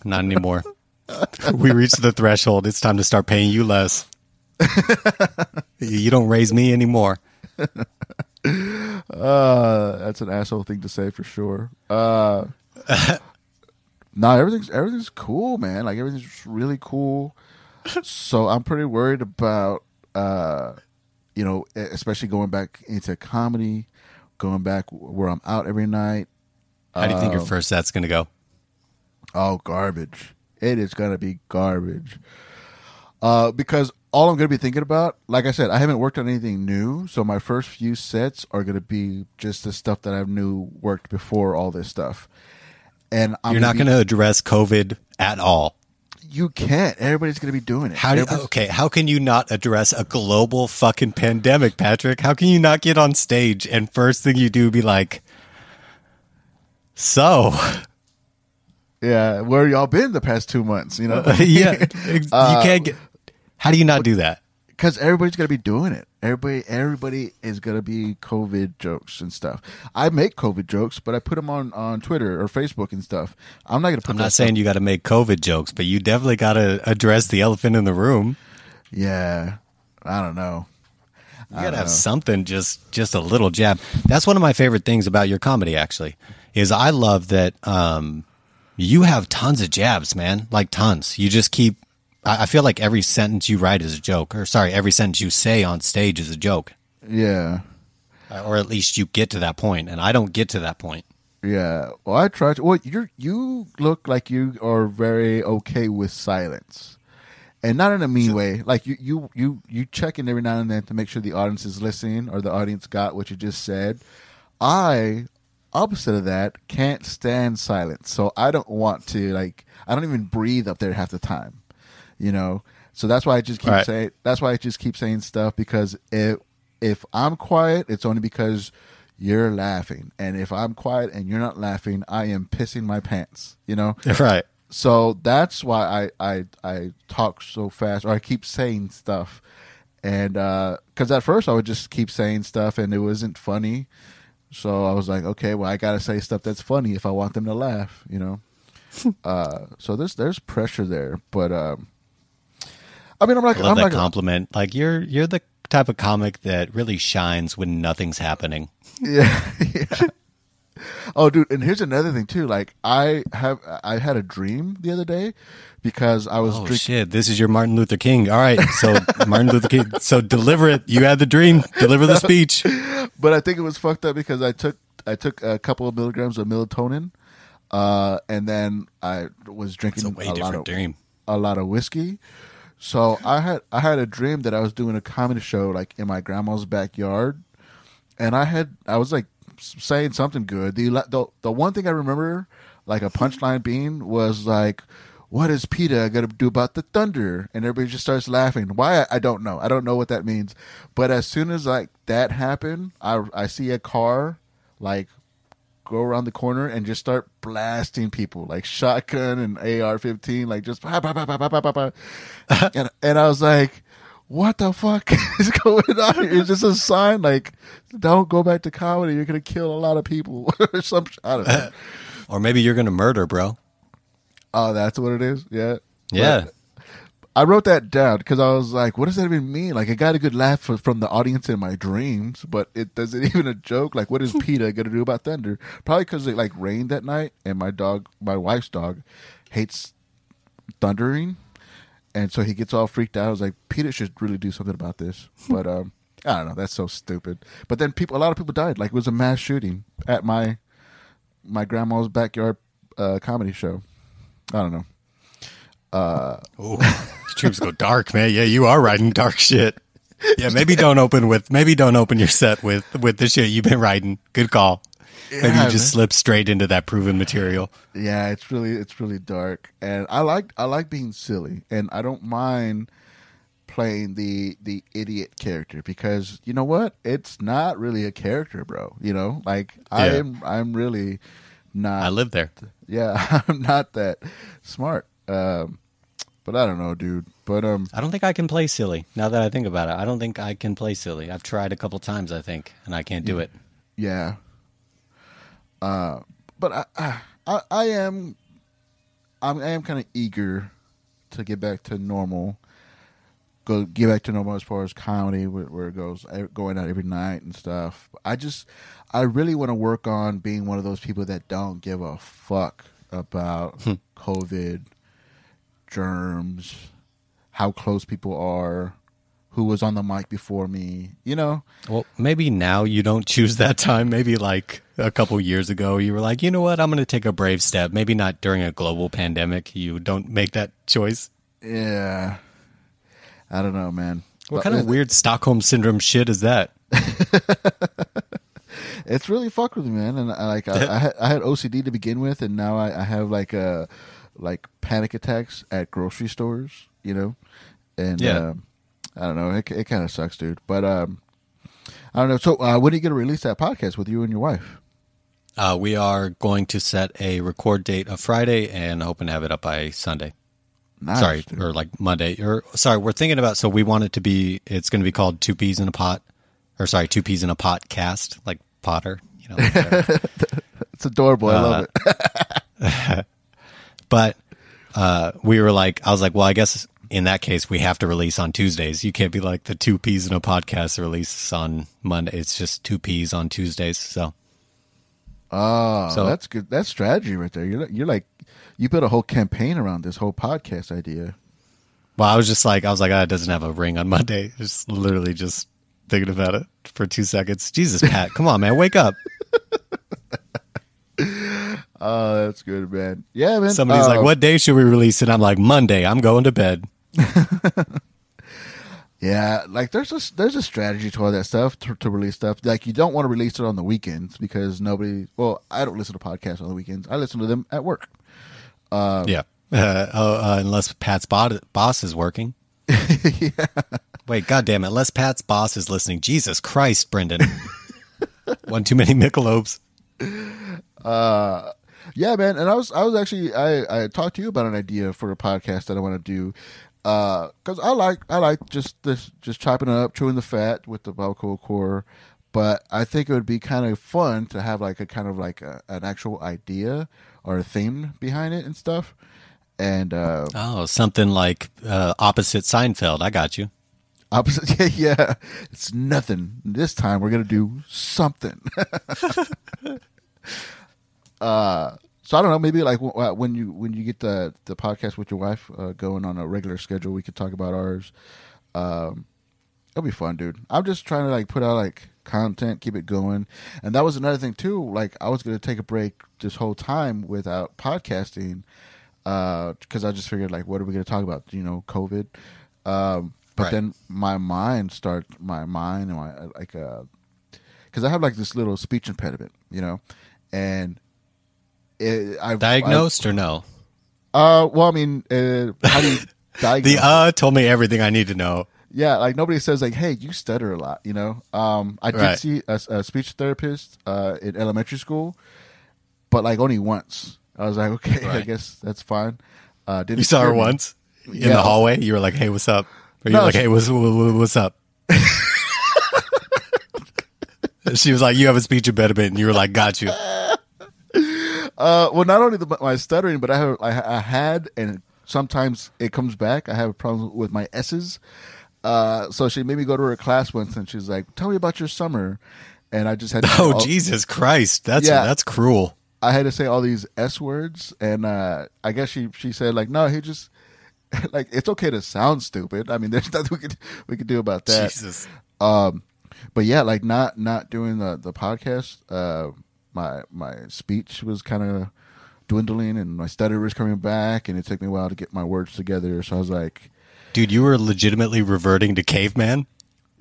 "Not anymore." [laughs] we reached the threshold. It's time to start paying you less. you don't raise me anymore. [laughs] Uh, that's an asshole thing to say for sure. Uh, [laughs] no, everything's everything's cool, man. Like everything's really cool. So I'm pretty worried about, uh, you know, especially going back into comedy, going back where I'm out every night. How do you think your Um, first set's going to go? Oh, garbage. It is going to be garbage. Uh, because all I'm going to be thinking about, like I said, I haven't worked on anything new. So my first few sets are going to be just the stuff that I knew worked before all this stuff. And I'm You're not be- going to address COVID at all. You can't. Everybody's going to be doing it. How do okay? How can you not address a global fucking pandemic, Patrick? How can you not get on stage and first thing you do be like, so Yeah. Where y'all been the past two months? You know? [laughs] yeah, [laughs] ex- Uh, you can't get. How do you not do that? because everybody's gonna be doing it. Everybody, everybody is gonna be COVID jokes and stuff. I make COVID jokes, but I put them on on Twitter or Facebook and stuff. I'm not gonna put. I'm not stuff- saying you got to make COVID jokes, but you definitely got to address the elephant in the room. Yeah, I don't know. You got to have something, just just a little jab. That's one of my favorite things about your comedy. Actually, is I love that um, you have tons of jabs, man. Like tons. You just keep. I, I feel like every sentence you write is a joke, or sorry, every sentence you say on stage is a joke, Yeah, Uh, or at least you get to that point, and I don't get to that point. yeah. Well, I try to. Well, you you look like you are very okay with silence, and not in a mean way. Like you you you you check in every now and then to make sure the audience is listening or the audience got what you just said. I opposite of that can't stand silence. So i don't want to like i don't even breathe up there half the time you know? So that's why i just keep Right. saying that's why i just keep saying stuff because if if i'm quiet it's only because you're laughing. And if i'm quiet and you're not laughing i am pissing my pants you know? [laughs] Right. so that's why I I I talk so fast or I keep saying stuff, and uh, because at first I would just keep saying stuff and it wasn't funny, so I was like, okay, well I gotta say stuff that's funny if I want them to laugh, you know. [laughs] uh, so there's there's pressure there, but um, I mean I'm like I love I'm that like compliment. Like you're you're the type of comic that really shines when nothing's happening. [laughs] yeah, yeah. Oh, dude, and here's another thing too. Like I have I had a dream the other day because I was Oh drinking. shit! This is your Martin Luther King. All right, so [laughs] Martin Luther King. So deliver it. You had the dream. Deliver the speech. [laughs] but I think it was fucked up because I took I took a couple of milligrams of melatonin, uh, and then I was drinking It's a way lot different of dream. a lot of whiskey. So I had I had a dream that I was doing a comedy show like in my grandma's backyard, and I had I was like saying something good. The the the one thing I remember like a punchline being was like. What is PETA going to do about the thunder? And everybody just starts laughing. Why? I don't know. I don't know what that means. But as soon as like that happened, I I see a car like go around the corner and just start blasting people like shotgun and AR-15, like just bah, bah, bah. [laughs] and and I was like, what the fuck [laughs] is going on here? It's just a sign like, don't go back to comedy. You're gonna kill a lot of people [laughs] or some. I don't know. [laughs] Or maybe you're gonna murder, bro. oh, that's what it is. Yeah. Yeah. But I wrote that down because I was like, what does that even mean? Like, I got a good laugh for, from the audience in my dreams, but it does it even a joke? Like, what is PETA going to do about thunder? Probably because it like rained that night, and my dog, my wife's dog, hates thundering, and so he gets all freaked out. I was like, PETA should really do something about this, [laughs] but um, I don't know. That's so stupid. But then people, a lot of people died. Like, it was a mass shooting at my my grandma's backyard uh, comedy show. I don't know. Ooh, these troops go dark, man. Yeah, you are writing dark shit. Yeah, maybe don't open with maybe don't open your set with with the shit you've been writing. Good call. Maybe Yeah, you just man. slip straight into that proven material. Yeah, it's really it's really dark, and I like I like being silly, and I don't mind playing the the idiot character because you know what? It's not really a character, bro. You know, like I Yeah. am I'm really not. I live there. yeah, [laughs] I'm not that smart. Um, but I don't know, dude. But um, I don't think I can play silly. Now that I think about it, I don't think I can play silly. I've tried a couple times, I think, and I can't do it. Yeah. Uh, but I, I, I, am, I'm, I am kind of eager to get back to normal. Go get back to normal as far as comedy, where, where it goes, going out every night and stuff. I just, I really want to work on being one of those people that don't give a fuck about COVID, germs, how close people are, who was on the mic before me. You know, Well, maybe now you don't choose that time. Maybe like a couple years ago, you were like, you know what? I'm going to take a brave step. Maybe not during a global pandemic. You don't make that choice. yeah. I don't know, man. What But kind of weird Stockholm syndrome shit is that? [laughs] it's really fucked with me, man. And I, like I, [laughs] I, had, I had OCD to begin with, and now I, I have like uh like panic attacks at grocery stores. You know, and Yeah. um, I don't know. It, it kind of sucks, dude. But um, I don't know. So uh, when are you going to release that podcast with you and your wife? Uh, we are going to set a record date of Friday and hoping to have it up by Sunday. Nice, sorry, dude. or like Monday. Or sorry, we're thinking about. So we want it to be. It's going to be called Two Peas in a Pot, or sorry, Two Peas in a Pot cast, like Potter. You know. [laughs] it's adorable. I Uh, love it. [laughs] [laughs] but uh, we were like, I was like, well, I guess in that case we have to release on Tuesdays. You can't be like the Two Peas in a Podcast release on Monday. It's just Two Peas on Tuesdays. So Oh, So- that's good. That's strategy right there. You're you're like you built a whole campaign around this whole podcast idea. Well, I was just like, I was like, ah, it doesn't have a ring on Monday. [laughs] Just literally just thinking about it for two seconds. Jesus, Pat, come on, man, wake up. Oh, [laughs] that's good, man. Yeah, man. Somebody's Uh, like, what day should we release it? I'm like, Monday. I'm going to bed. [laughs] Yeah, like there's a there's a strategy to all that stuff to, to release stuff. Like you don't want to release it on the weekends because nobody. Well, I don't listen to podcasts on the weekends. I listen to them at work. yeah. [laughs] Uh, oh, uh, unless Pat's bo- boss is working. [laughs] yeah. Wait, God damn it. Unless Pat's boss is listening. Jesus Christ, Brendan. One too many Michelobs. Yeah, man. And I was I was actually I I talked to you about an idea for a podcast that I want to do. Because I like I like just this just chopping it up, chewing the fat with the Balco core. But I think it would be kind of fun to have like a kind of like a, an actual idea or a theme behind it and stuff. And uh, Oh, something like uh, opposite Seinfeld. I got you. opposite, [laughs] yeah, yeah, it's nothing. This time we're gonna do something. [laughs] uh, so I don't know. Maybe like w- when you when you get the the podcast with your wife uh, going on a regular schedule, we could talk about ours. Um, it'll be fun, dude. I'm just trying to like put out like content, keep it going, and that was another thing too. Like I was gonna take a break this whole time without podcasting because I just figured like, what are we gonna talk about? You know, COVID. Um, but Right. then my mind start my mind and my like uh because I have like this little speech impediment, you know, and it, I Diagnosed or no? Uh, well, I mean, uh, how do you diagnose? [laughs] The uh told me everything I need to know. Yeah, like nobody says like, "Hey, you stutter a lot," you know. Um, I did Right. see a, a speech therapist uh, in elementary school, but like only once. I was like, okay, [laughs] I guess that's fine. Uh, didn't You saw her me. once in Yeah. the hallway. You were like, "Hey, what's up?" Or you No, like, she- "Hey, what's what's up?" [laughs] she was like, "You have a speech impediment," and you were like, "Got you." Uh, well, not only the, my stuttering, but I have I, I had, and sometimes it comes back. I have a problem with my s's. Uh, so she made me go to her class once, and she's like, "Tell me about your summer," and I just had to [laughs] Oh all- Jesus Christ, that's Yeah. that's cruel. I had to say all these s words, and uh, I guess she she said like, "No, he just." [laughs] Like it's okay to sound stupid. I mean, [laughs] there's nothing we could we could do about that. Jesus. Um, but yeah, like not not doing the the podcast. Uh, my my speech was kind of dwindling, and my stutter was coming back, and it took me a while to get my words together. So I was like, Dude, you were legitimately reverting to caveman.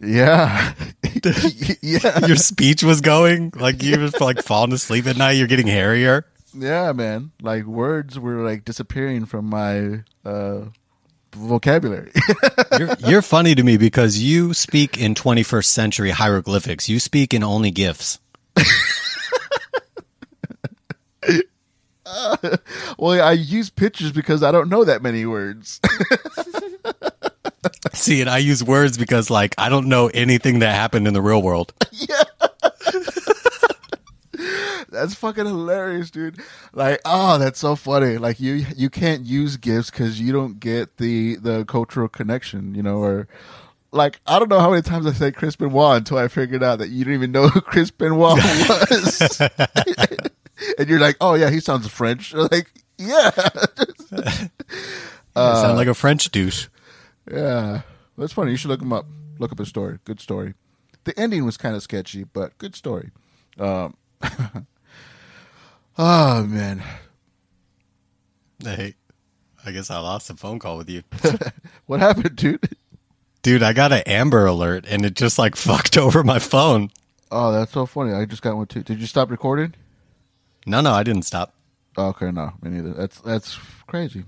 yeah, [laughs] [laughs] yeah, Your speech was going like you were like falling asleep at night. You're getting hairier. yeah, man. Like words were like disappearing from my uh vocabulary. [laughs] You're, you're funny to me because you speak in 21st century hieroglyphics. You speak in only gifs. Well, I use pictures because I don't know that many words. [laughs] See, and I use words because like I don't know anything that happened in the real world. [laughs] Yeah. [laughs] That's fucking hilarious, dude. Like, oh, that's so funny. Like you you can't use gifts because you don't get the the cultural connection, you know, or like I don't know how many times I said Chris Benoit until I figured out that you didn't even know who Chris Benoit was. [laughs] and you're like, oh yeah, he sounds French. [laughs] Like, yeah, [laughs] You sound like a French douche. yeah. That's funny. You should look him up. Look up his story. Good story. The ending was kind of sketchy, but good story. Um, oh man, Hey, I guess I lost a phone call with you. what happened, dude? Dude, I got an Amber Alert and it just like fucked over my phone. Oh, that's so funny. I just got one too. Did you stop recording? No, no, I didn't stop. Oh, okay, no, me neither. That's that's crazy.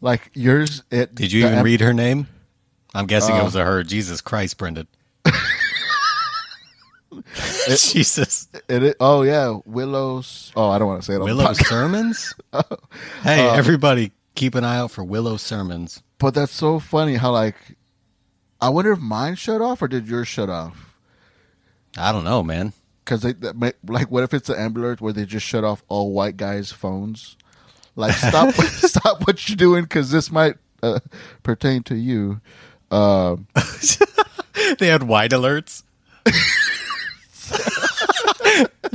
Like yours, it. Did you even am- read her name? I'm guessing it Uh, was a her. Jesus Christ, Brendan. [laughs] [laughs] Jesus. It, it, oh yeah, Willow's. Oh, I don't want to say it. Willow. Sermons? [laughs] hey, everybody, keep an eye out for Willow Sermons. But that's so funny how like, I wonder if mine shut off or did yours shut off? I don't know, man. Because they that may, like, what if it's an Alert where they just shut off all white guys' phones? Like, stop, [laughs] [laughs] stop what you're doing because this might uh, pertain to you. Um, [laughs] They had white alerts.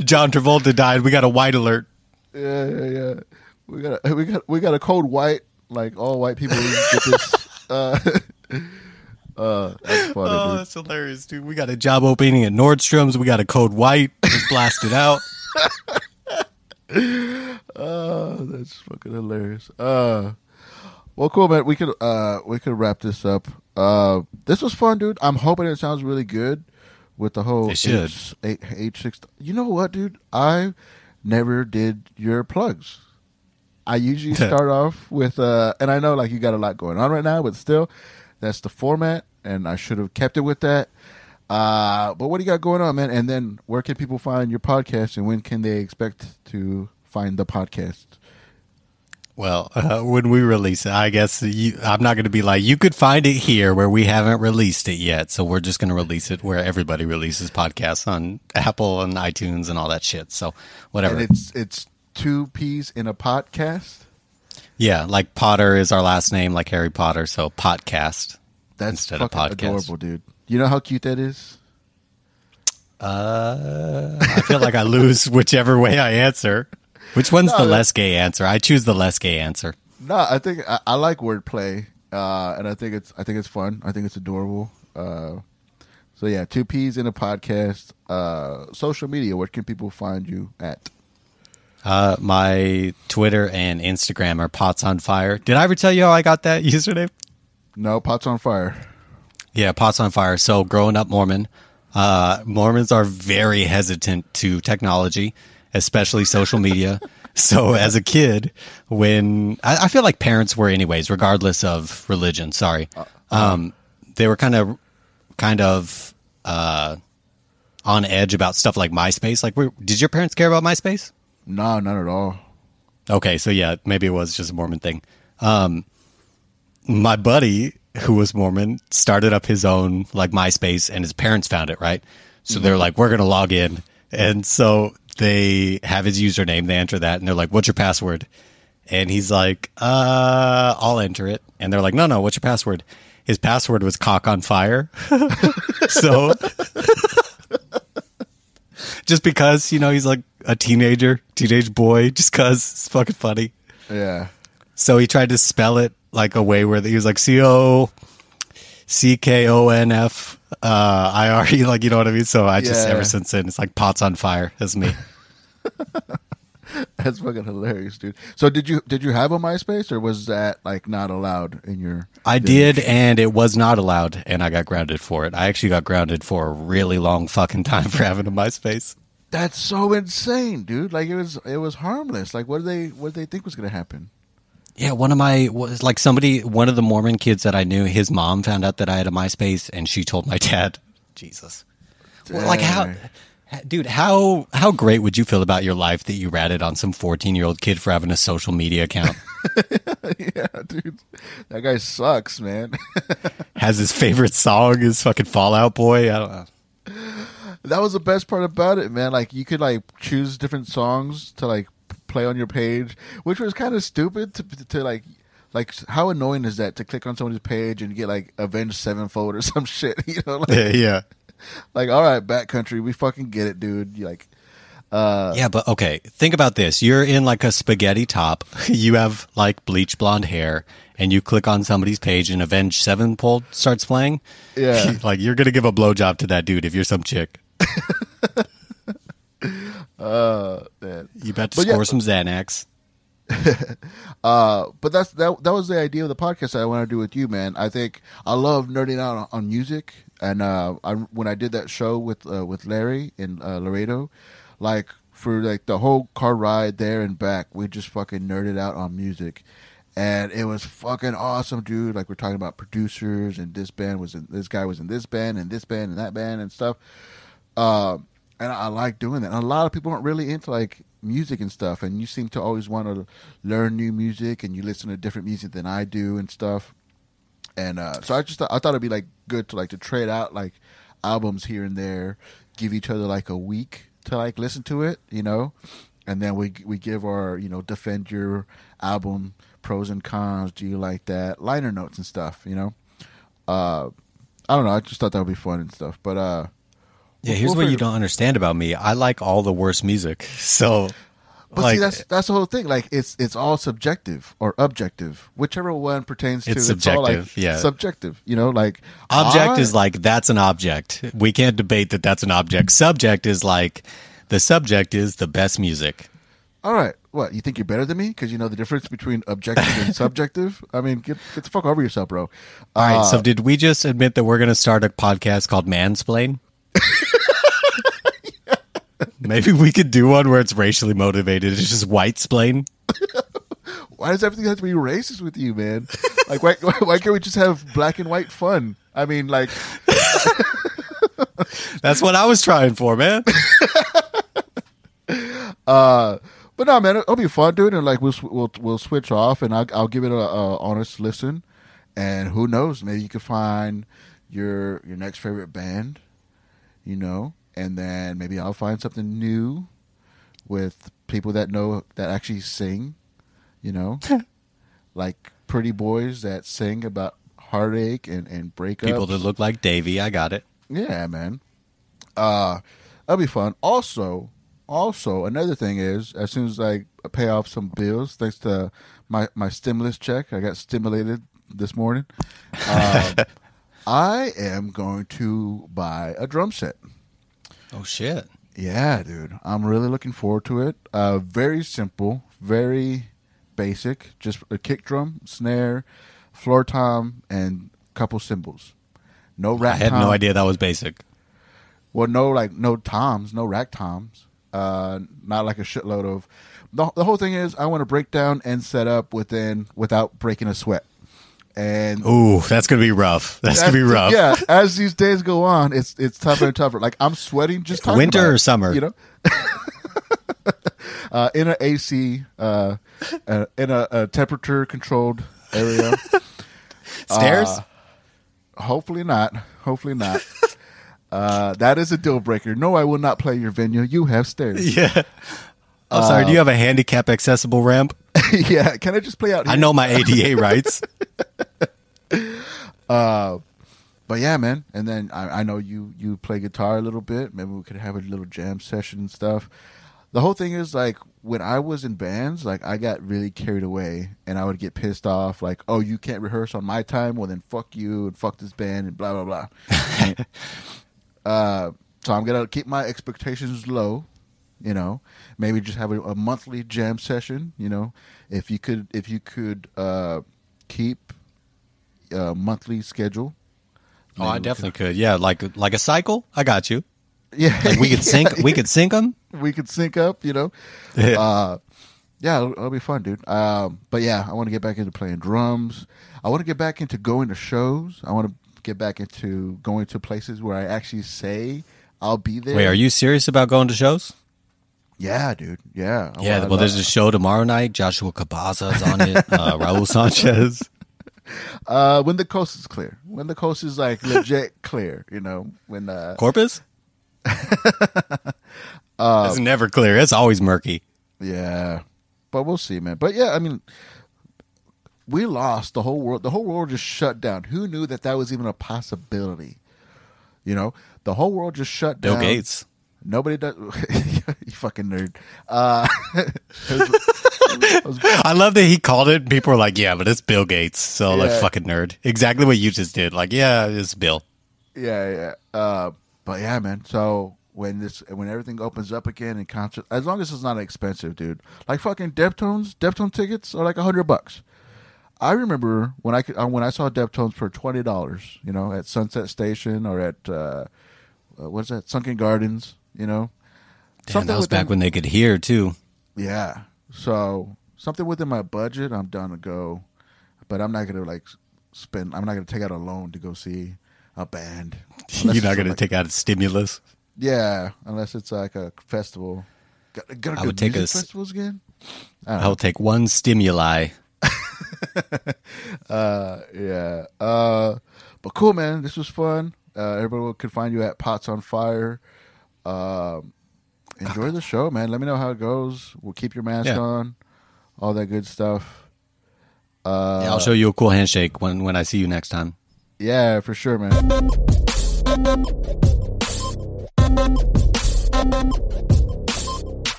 John Travolta died. We got a white alert. yeah, yeah, yeah. We got a, we got we got a code white. Like all white people get this. Uh, uh, that's funny, Oh, dude. that's hilarious, dude. We got a job opening at Nordstrom's. We got a code white. Just blasted out. [laughs] Oh, that's fucking hilarious. Uh, well, cool, man. We could uh we could wrap this up. Uh, this was fun, dude. I'm hoping it sounds really good with the whole It should. H, H, H six. You know what, dude? I never did your plugs. I usually [laughs] start off with uh, and I know like you got a lot going on right now, but still, that's the format, and I should have kept it with that. Uh, but what do you got going on, man? And then where can people find your podcast, and when can they expect to find the podcast? Well, uh, [laughs] when we release it, I guess you, I'm not going to be like, you could find it here where we haven't released it yet. So we're just going to release it where everybody releases podcasts on Apple and iTunes and all that shit. So whatever. And it's it's two peas in a podcast. yeah, like Potter is our last name, like Harry Potter. So podcast. That's Instead fucking podcast. adorable, dude. You know how cute that is? Uh, I feel like I lose [laughs] whichever way I answer. Which one's the that- less gay answer? I choose the less gay answer. No, I think I, I like wordplay, uh, and I think it's I think it's fun. I think it's adorable. Uh, so yeah, two peas in a podcast. Uh, social media. Where can people find you at? Uh, my Twitter and Instagram are pots on fire. Did I ever tell you how I got that [laughs] username? No, pots on fire. Yeah, pots on fire. So growing up Mormon, uh, Mormons are very hesitant to technology, especially social media. [laughs] so as a kid, when I, I feel like parents were anyways, regardless of religion, sorry, um, they were kind of, kind of, uh, on edge about stuff like MySpace. Like, were, did your parents care about MySpace? No, not at all. Okay, so yeah, maybe it was just a Mormon thing. Um, my buddy who was Mormon started up his own like MySpace, and his parents found it right. So they're like, "We're gonna log in," and so they have his username. They enter that, and they're like, "What's your password?" And he's like, "Uh, I'll enter it." And they're like, "No, no, what's your password?" His password was cock on fire. [laughs] so [laughs] just because you know he's like a teenager, teenage boy, just cause it's fucking funny. Yeah. So he tried to spell it like a way where he was like C O C K O N F uh, I R E, [laughs] like you know what I mean. So I just Yeah. ever since then it's like pots on fire. That's me. [laughs] That's fucking hilarious, dude. So did you did you have a MySpace or was that like not allowed in your? I did, and it was not allowed, and I got grounded for it. I actually got grounded for a really long fucking time [laughs] for having a MySpace. That's so insane, dude. Like it was it was harmless. Like what did they what did they think was gonna happen? Yeah, one of my was like somebody, one of the Mormon kids that I knew, his mom found out that I had a MySpace, and she told my dad. Jesus, well, like how, dude, how how great would you feel about your life that you ratted on some fourteen year old kid for having a social media account? [laughs] yeah, dude. That guy sucks, man. [laughs] Has his favorite song is fucking Fall Out Boy. I don't know. that was the best part about it, man. Like you could like choose different songs to like play on your page, which was kind of stupid to to like like how annoying is that to click on somebody's page and get like Avenged Sevenfold or [laughs] some shit, you know? Like, yeah. [laughs] like all right, backcountry, we fucking get it, dude. Like uh Yeah, but okay. Think about this. You're in like a spaghetti top. [laughs] You have like bleach blonde hair, and you click on somebody's page, and Avenged Sevenfold starts playing. Yeah. like you're gonna give a blowjob to that dude if you're some chick. [laughs] uh man. You bet to But yeah, score some Xanax. [laughs] Uh, but that's that. That was the idea of the podcast that I want to do with you, man. I think I love nerding out on, on music, and uh, I, when I did that show with uh, with Larry in uh, Laredo, like for like the whole car ride there and back, we just fucking nerded out on music, and it was fucking awesome, dude. Like we're talking about producers, and this band was in this guy was in this band, and this band, and that band, and stuff. Um, and I like doing that. And a lot of people aren't really into like music and stuff, and you seem to always want to learn new music, and you listen to different music than I do and stuff. And uh, so I just thought, I thought it'd be like good to like to trade out like albums here and there, give each other like a week to like listen to it, you know, and then we we give our you know defend your album pros and cons. Do you like that? Liner notes and stuff, you know. Uh, I don't know. I just thought that would be fun and stuff, but uh. Yeah, here's what you don't understand about me. I like all the worst music. [laughs] So, But like, see, that's that's the whole thing. Like it's it's all subjective or objective, whichever one pertains to. It's all like subjective, yeah. subjective. You know, like object I- is like that's an object. We can't debate that that's an object. Subject is like the subject is the best music. all right. What you think you're better than me because you know the difference between objective and [laughs] subjective? I mean, get get the fuck over yourself, bro. All right. Uh, so, did we just admit that we're going to start a podcast called Mansplain? [laughs] Maybe we could do one where it's racially motivated. It's just white splain. [laughs] why does everything have to be racist with you, man? Like, why why, why can't we just have black and white fun? I mean, like, [laughs] That's what I was trying for, man. uh, but no, man, it'll be fun, dude. And like, we'll we'll we'll switch off, and I'll I'll give it a, a honest listen, and who knows, maybe you could find your your next favorite band, you know, and then maybe I'll find something new with people that know that actually sing, you know, [laughs] like pretty boys that sing about heartache and and breakups. People that look like Davey. I got it. Yeah, man. Uh that'll be fun. Also, also another thing is as soon as I pay off some bills, thanks to my my stimulus check, I got stimulated this morning. [laughs] Um, I am going to buy a drum set. Oh shit. Yeah, dude. I'm really looking forward to it. Uh very simple, very basic, just a kick drum, snare, floor tom, and couple cymbals. No rack. I had tom. no idea that was basic. Well, no, like no toms, no rack toms. Uh, not like a shitload of. The, the whole thing is, I want to break down and set up within without breaking a sweat. And Ooh, that's gonna be rough. That's gonna be rough. Yeah, as these days go on, it's it's tougher and tougher. Like I'm sweating just talking Winter about or it, summer? You know, [laughs] uh, in an AC, uh, uh, in a, a temperature controlled area. [laughs] Stairs. Uh, hopefully not. Hopefully not. uh, that is a deal breaker. No, I will not play your venue. You have stairs. [laughs] yeah. I'm sorry. Do you have a handicap accessible ramp? [laughs] yeah. Can I just play out? I know my ADA [laughs] rights. But yeah, man. And then I, I know you you play guitar a little bit. Maybe we could have a little jam session and stuff. The whole thing is like when I was in bands, like I got really carried away, and I would get pissed off. Like, oh, you can't rehearse on my time. Well, then fuck you and fuck this band and blah blah blah. [laughs] Uh, so I'm gonna keep my expectations low. You know, maybe just have a, a monthly jam session. You know, if you could if you could uh, keep a monthly schedule. Oh, I definitely could. Yeah, like like a cycle. I got you. Yeah, Like we could [laughs] sync. We could sync them. we could sync up, you know. uh, yeah, it'll, it'll be fun, dude. Um, but yeah, I want to get back into playing drums. I want to get back into going to shows. I want to get back into going to places where I actually say I'll be there. Wait, are you serious about going to shows? Yeah, dude. Yeah. I Yeah. wanna- Well, there's a show tomorrow night. Joshua Cabaza is on it. Uh, [laughs] Raul Sanchez. [laughs] uh, when the coast is clear. When the coast is like legit [laughs] clear, you know. When uh, Corpus. it's never clear. It's always murky. Yeah, but we'll see, man. But yeah, I mean, we lost the whole world. The whole world just shut down. Who knew that that was even a possibility? You know, the whole world just shut Bill down. Gates. Nobody does. Fucking nerd. Uh, [laughs] I love that he called it. People were like, "Yeah, but it's Bill Gates." So like, fucking nerd. Exactly what you just did. Like, yeah, it's Bill. yeah, yeah. Uh, but yeah, man. So when this, when everything opens up again and concert, as long as it's not expensive, dude. Like fucking Deftones, Deftone tickets are like a hundred bucks. I remember when I could, uh, when I saw Deftones for twenty dollars, you know, at Sunset Station or at uh, uh, what's that, Sunken Gardens, you know. Damn, that was within- back when they could hear too. Yeah. So something within my budget, I'm down to go, but I'm not gonna like spend. I'm not gonna take out a loan to go see a band. [laughs] You're not going to like- take out a stimulus. Yeah, unless it's like a festival. Got, got I would take a festivals again. I don't I'll take one stimuli. [laughs] Uh, yeah. Uh, but cool, man. This was fun. Uh, everybody can find you at Pots on Fire. Um, enjoy the show, man. Let me know how it goes. We'll keep your mask Yeah. on, all that good stuff. Uh, I'll show you a cool handshake when, when I see you next time. yeah, for sure, man.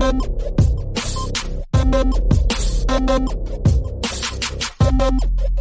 Thank you.